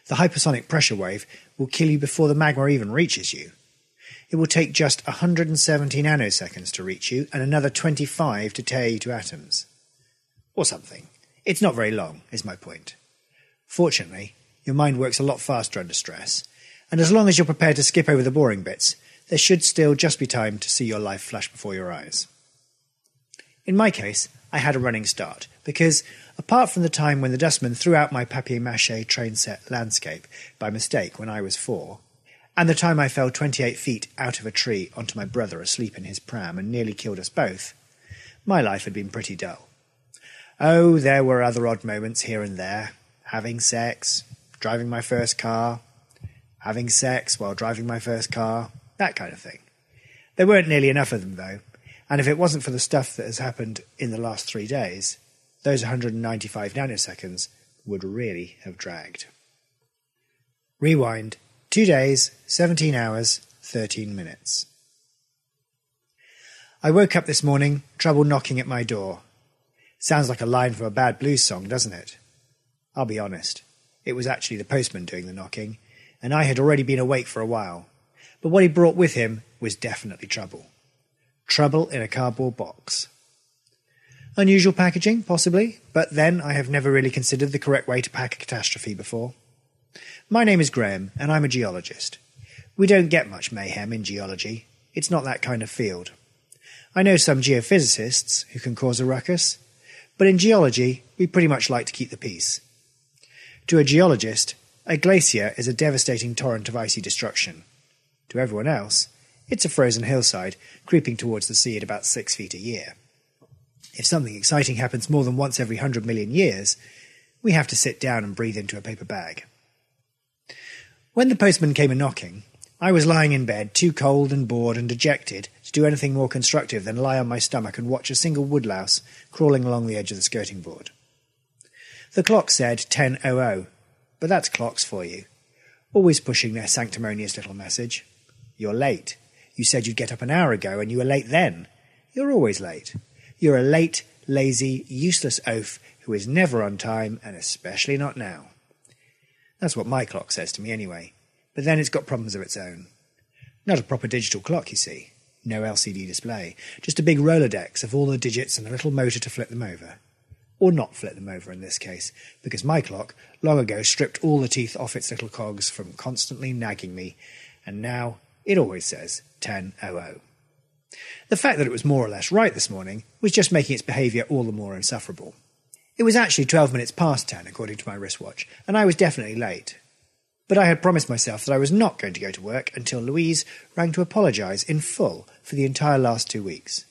the hypersonic pressure wave will kill you before the magma even reaches you. It will take just 170 nanoseconds to reach you and another 25 to tear you to atoms. Or something. It's not very long, is my point. Fortunately, your mind works a lot faster under stress, and as long as you're prepared to skip over the boring bits, there should still just be time to see your life flash before your eyes. In my case, I had a running start, because apart from the time when the dustman threw out my papier mache train set landscape by mistake when I was four, and the time I fell 28 feet out of a tree onto my brother asleep in his pram and nearly killed us both, my life had been pretty dull. Oh, there were other odd moments here and there having sex, driving my first car, having sex while driving my first car, that kind of thing. There weren't nearly enough of them, though, and if it wasn't for the stuff that has happened in the last three days, those 195 nanoseconds would really have dragged. Rewind two days, 17 hours, 13 minutes. I woke up this morning, trouble knocking at my door. Sounds like a line from a bad blues song, doesn't it? I'll be honest. It was actually the postman doing the knocking, and I had already been awake for a while. But what he brought with him was definitely trouble. Trouble in a cardboard box. Unusual packaging, possibly, but then I have never really considered the correct way to pack a catastrophe before. My name is Graham, and I'm a geologist. We don't get much mayhem in geology. It's not that kind of field. I know some geophysicists who can cause a ruckus, but in geology, we pretty much like to keep the peace. To a geologist, a glacier is a devastating torrent of icy destruction. To everyone else, it's a frozen hillside creeping towards the sea at about six feet a year. If something exciting happens more than once every hundred million years, we have to sit down and breathe into a paper bag. When the postman came a knocking, I was lying in bed, too cold and bored and dejected to do anything more constructive than lie on my stomach and watch a single woodlouse crawling along the edge of the skirting board. The clock said 10.00, but that's clocks for you. Always pushing their sanctimonious little message. You're late. You said you'd get up an hour ago and you were late then. You're always late. You're a late, lazy, useless oaf who is never on time and especially not now. That's what my clock says to me anyway. But then it's got problems of its own. Not a proper digital clock, you see. No LCD display. Just a big Rolodex of all the digits and a little motor to flip them over. Or not flip them over in this case, because my clock long ago stripped all the teeth off its little cogs from constantly nagging me, and now it always says 10.00. The fact that it was more or less right this morning was just making its behaviour all the more insufferable. It was actually 12 minutes past 10, according to my wristwatch, and I was definitely late. But I had promised myself that I was not going to go to work until Louise rang to apologise in full for the entire last two weeks.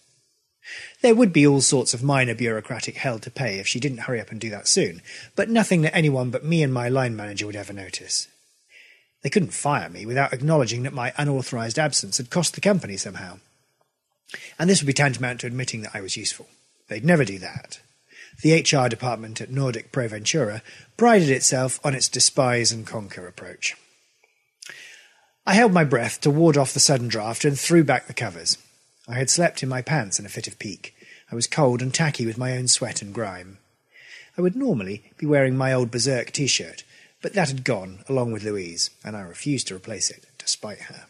There would be all sorts of minor bureaucratic hell to pay if she didn't hurry up and do that soon, but nothing that anyone but me and my line manager would ever notice. They couldn't fire me without acknowledging that my unauthorised absence had cost the company somehow. And this would be tantamount to admitting that I was useful. They'd never do that the HR department at Nordic ProVentura prided itself on its despise and conquer approach. I held my breath to ward off the sudden draught and threw back the covers. I had slept in my pants in a fit of pique. I was cold and tacky with my own sweat and grime. I would normally be wearing my old Berserk t shirt, but that had gone along with Louise, and I refused to replace it, despite her.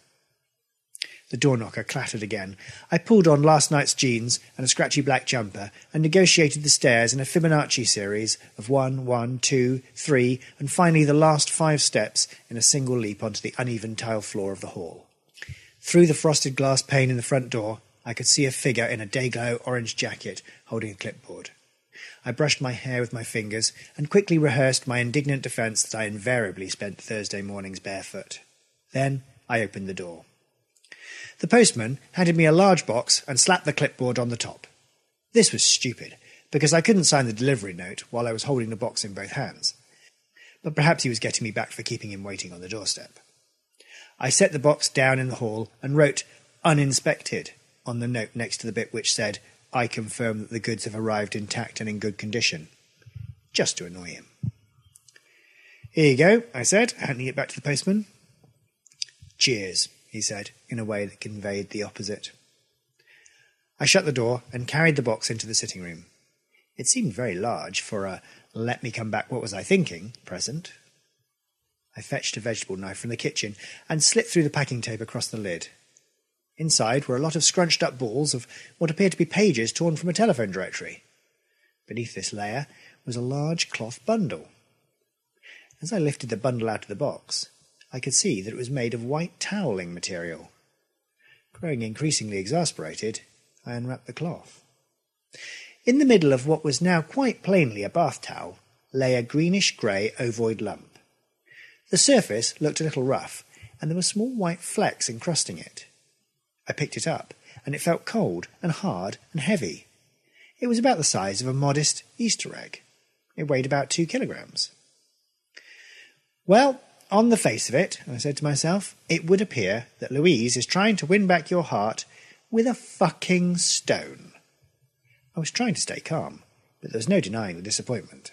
The door knocker clattered again. I pulled on last night's jeans and a scratchy black jumper and negotiated the stairs in a Fibonacci series of one, one, two, three, and finally the last five steps in a single leap onto the uneven tile floor of the hall. Through the frosted glass pane in the front door, I could see a figure in a day-glow orange jacket holding a clipboard. I brushed my hair with my fingers and quickly rehearsed my indignant defence that I invariably spent Thursday mornings barefoot. Then I opened the door. The postman handed me a large box and slapped the clipboard on the top. This was stupid, because I couldn't sign the delivery note while I was holding the box in both hands. But perhaps he was getting me back for keeping him waiting on the doorstep. I set the box down in the hall and wrote uninspected on the note next to the bit which said, I confirm that the goods have arrived intact and in good condition, just to annoy him. Here you go, I said, handing it back to the postman. Cheers, he said, in a way that conveyed the opposite. I shut the door and carried the box into the sitting room. It seemed very large for a let me come back, what was I thinking present. I fetched a vegetable knife from the kitchen and slit through the packing tape across the lid. Inside were a lot of scrunched up balls of what appeared to be pages torn from a telephone directory. Beneath this layer was a large cloth bundle. As I lifted the bundle out of the box, I could see that it was made of white toweling material. Growing increasingly exasperated, I unwrapped the cloth. In the middle of what was now quite plainly a bath towel lay a greenish grey ovoid lump. The surface looked a little rough, and there were small white flecks encrusting it. I picked it up, and it felt cold and hard and heavy. It was about the size of a modest Easter egg. It weighed about two kilograms. Well, on the face of it, I said to myself, it would appear that Louise is trying to win back your heart with a fucking stone. I was trying to stay calm, but there was no denying the disappointment.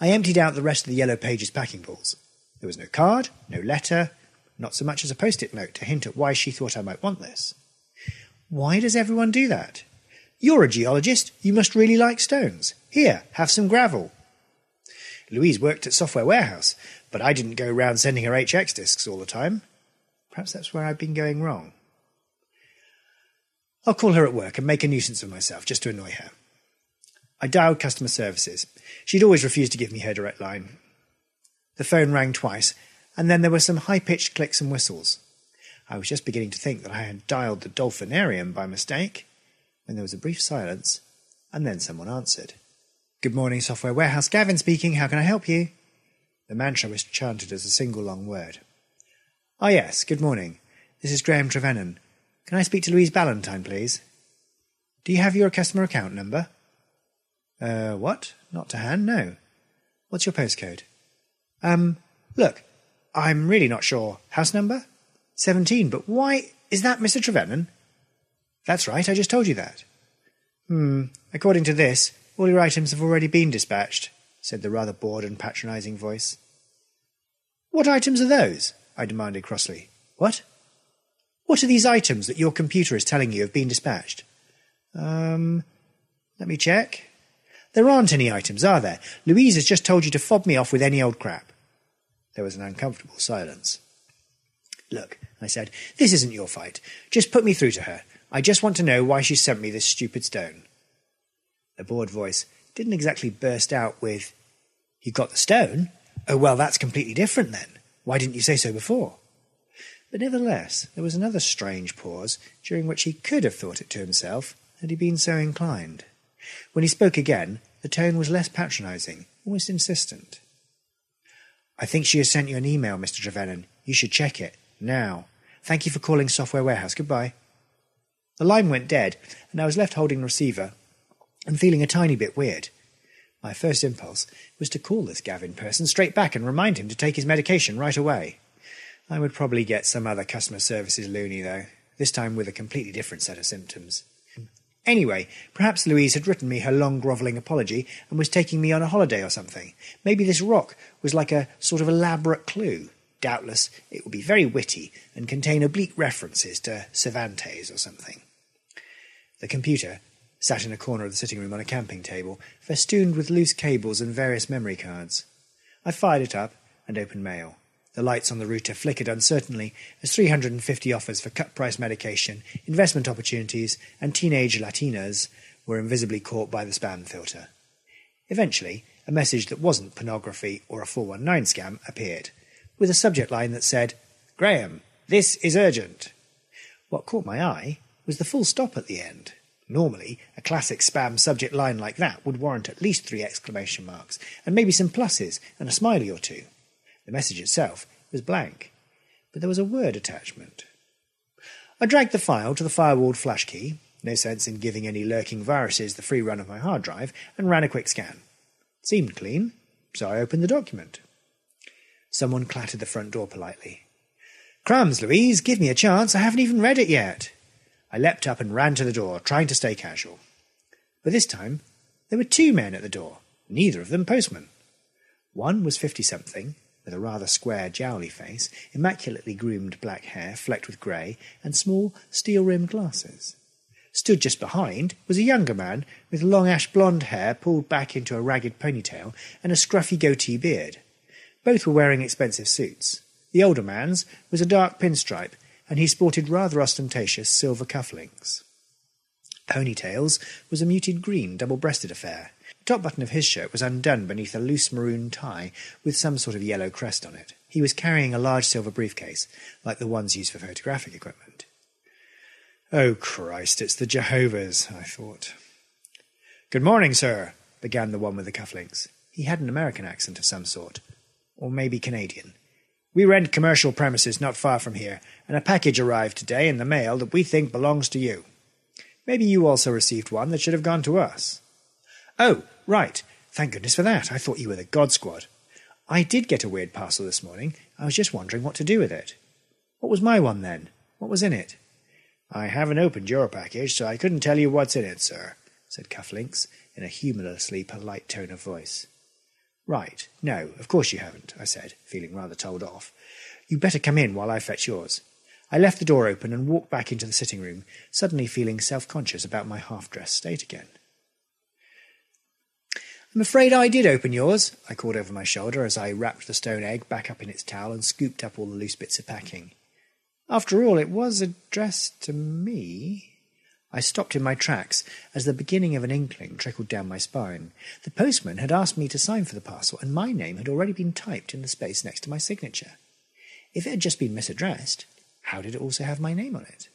I emptied out the rest of the yellow pages packing balls. There was no card, no letter, not so much as a post it note to hint at why she thought I might want this. Why does everyone do that? You're a geologist. You must really like stones. Here, have some gravel. Louise worked at Software Warehouse, but I didn't go round sending her HX disks all the time. Perhaps that's where I've been going wrong. I'll call her at work and make a nuisance of myself just to annoy her. I dialed customer services. She'd always refused to give me her direct line. The phone rang twice, and then there were some high pitched clicks and whistles. I was just beginning to think that I had dialed the Dolphinarium by mistake when there was a brief silence, and then someone answered. Good morning, Software Warehouse. Gavin speaking. How can I help you? The mantra was chanted as a single long word. Ah, yes. Good morning. This is Graham Trevennan. Can I speak to Louise Ballantyne, please? Do you have your customer account number? Uh, what? Not to hand? No. What's your postcode? Um, look, I'm really not sure. House number? 17, but why is that Mr. Trevennan? That's right, I just told you that. Hmm, according to this, all your items have already been dispatched, said the rather bored and patronizing voice. What items are those? I demanded crossly. What? What are these items that your computer is telling you have been dispatched? Um, let me check. There aren't any items, are there? Louise has just told you to fob me off with any old crap. There was an uncomfortable silence. Look, I said, this isn't your fight. Just put me through to her. I just want to know why she sent me this stupid stone. The bored voice didn't exactly burst out with, You got the stone? Oh, well, that's completely different then. Why didn't you say so before? But nevertheless, there was another strange pause, during which he could have thought it to himself had he been so inclined. When he spoke again, the tone was less patronizing, almost insistent. I think she has sent you an email, Mr. Trevennan. You should check it. Now. Thank you for calling Software Warehouse. Goodbye. The line went dead, and I was left holding the receiver and feeling a tiny bit weird. My first impulse was to call this Gavin person straight back and remind him to take his medication right away. I would probably get some other customer services loony, though, this time with a completely different set of symptoms. Anyway, perhaps Louise had written me her long grovelling apology and was taking me on a holiday or something. Maybe this rock was like a sort of elaborate clue. Doubtless it would be very witty and contain oblique references to Cervantes or something. The computer sat in a corner of the sitting room on a camping table, festooned with loose cables and various memory cards. I fired it up and opened mail. The lights on the router flickered uncertainly as 350 offers for cut price medication, investment opportunities, and teenage Latinas were invisibly caught by the spam filter. Eventually, a message that wasn't pornography or a 419 scam appeared, with a subject line that said, Graham, this is urgent. What caught my eye was the full stop at the end. Normally, a classic spam subject line like that would warrant at least three exclamation marks, and maybe some pluses and a smiley or two. The message itself was blank, but there was a word attachment. I dragged the file to the firewalled flash key. No sense in giving any lurking viruses the free run of my hard drive, and ran a quick scan. It Seemed clean, so I opened the document. Someone clattered the front door politely. Crumbs, Louise, give me a chance. I haven't even read it yet. I leapt up and ran to the door, trying to stay casual. But this time, there were two men at the door, neither of them postmen. One was fifty something, with a rather square, jowly face, immaculately groomed black hair flecked with grey, and small, steel rimmed glasses. Stood just behind was a younger man with long ash blonde hair pulled back into a ragged ponytail and a scruffy goatee beard. Both were wearing expensive suits. The older man's was a dark pinstripe, and he sported rather ostentatious silver cufflinks. Ponytails was a muted green, double breasted affair, top button of his shirt was undone beneath a loose maroon tie with some sort of yellow crest on it. He was carrying a large silver briefcase, like the ones used for photographic equipment. Oh, Christ, it's the Jehovah's, I thought. Good morning, sir, began the one with the cufflinks. He had an American accent of some sort, or maybe Canadian. We rent commercial premises not far from here, and a package arrived today in the mail that we think belongs to you. Maybe you also received one that should have gone to us. Oh, right. Thank goodness for that. I thought you were the God Squad. I did get a weird parcel this morning. I was just wondering what to do with it. What was my one then? What was in it? I haven't opened your package, so I couldn't tell you what's in it, sir, said Cufflinks in a humorously polite tone of voice. Right. No, of course you haven't, I said, feeling rather told off. You'd better come in while I fetch yours. I left the door open and walked back into the sitting room, suddenly feeling self conscious about my half dressed state again. I'm afraid I did open yours, I called over my shoulder as I wrapped the stone egg back up in its towel and scooped up all the loose bits of packing. After all, it was addressed to me. I stopped in my tracks as the beginning of an inkling trickled down my spine. The postman had asked me to sign for the parcel, and my name had already been typed in the space next to my signature. If it had just been misaddressed, how did it also have my name on it?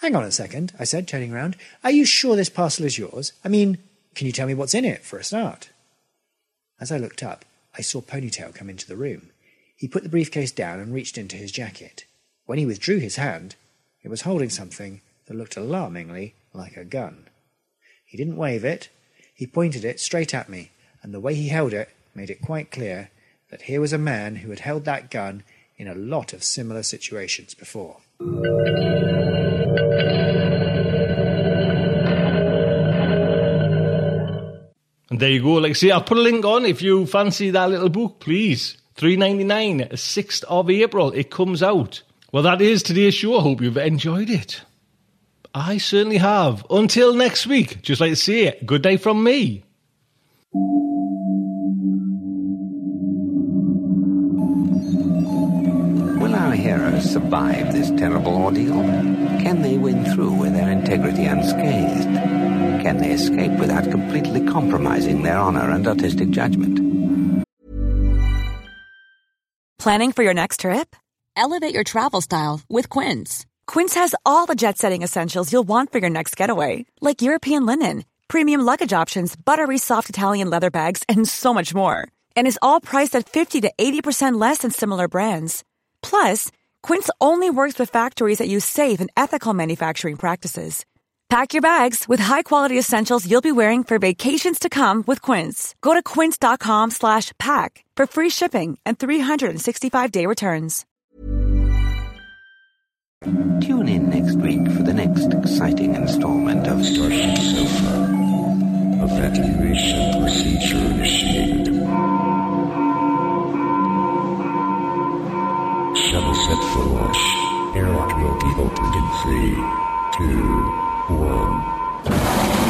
Hang on a second, I said, turning round. Are you sure this parcel is yours? I mean, can you tell me what's in it, for a start? As I looked up, I saw Ponytail come into the room. He put the briefcase down and reached into his jacket. When he withdrew his hand, it was holding something that looked alarmingly like a gun. He didn't wave it, he pointed it straight at me, and the way he held it made it quite clear that here was a man who had held that gun in a lot of similar situations before. And there you go. Like I say, I'll put a link on if you fancy that little book, please. Three ninety nine, sixth of April. It comes out. Well, that is today's show. I hope you've enjoyed it. I certainly have. Until next week, just like to say, good day from me. Will our heroes survive this terrible ordeal? Can they win through with their integrity unscathed? Can they escape without completely compromising their honor and artistic judgment? Planning for your next trip? Elevate your travel style with Quince. Quince has all the jet setting essentials you'll want for your next getaway, like European linen, premium luggage options, buttery soft Italian leather bags, and so much more. And is all priced at 50 to 80% less than similar brands. Plus, Quince only works with factories that use safe and ethical manufacturing practices. Pack your bags with high-quality essentials you'll be wearing for vacations to come with Quince. Go to quince.com slash pack for free shipping and 365-day returns. Tune in next week for the next exciting installment of Starship Sofa. Evacuation procedure initiated. Shuttle set for launch. Airlock will be opened in three, two, one.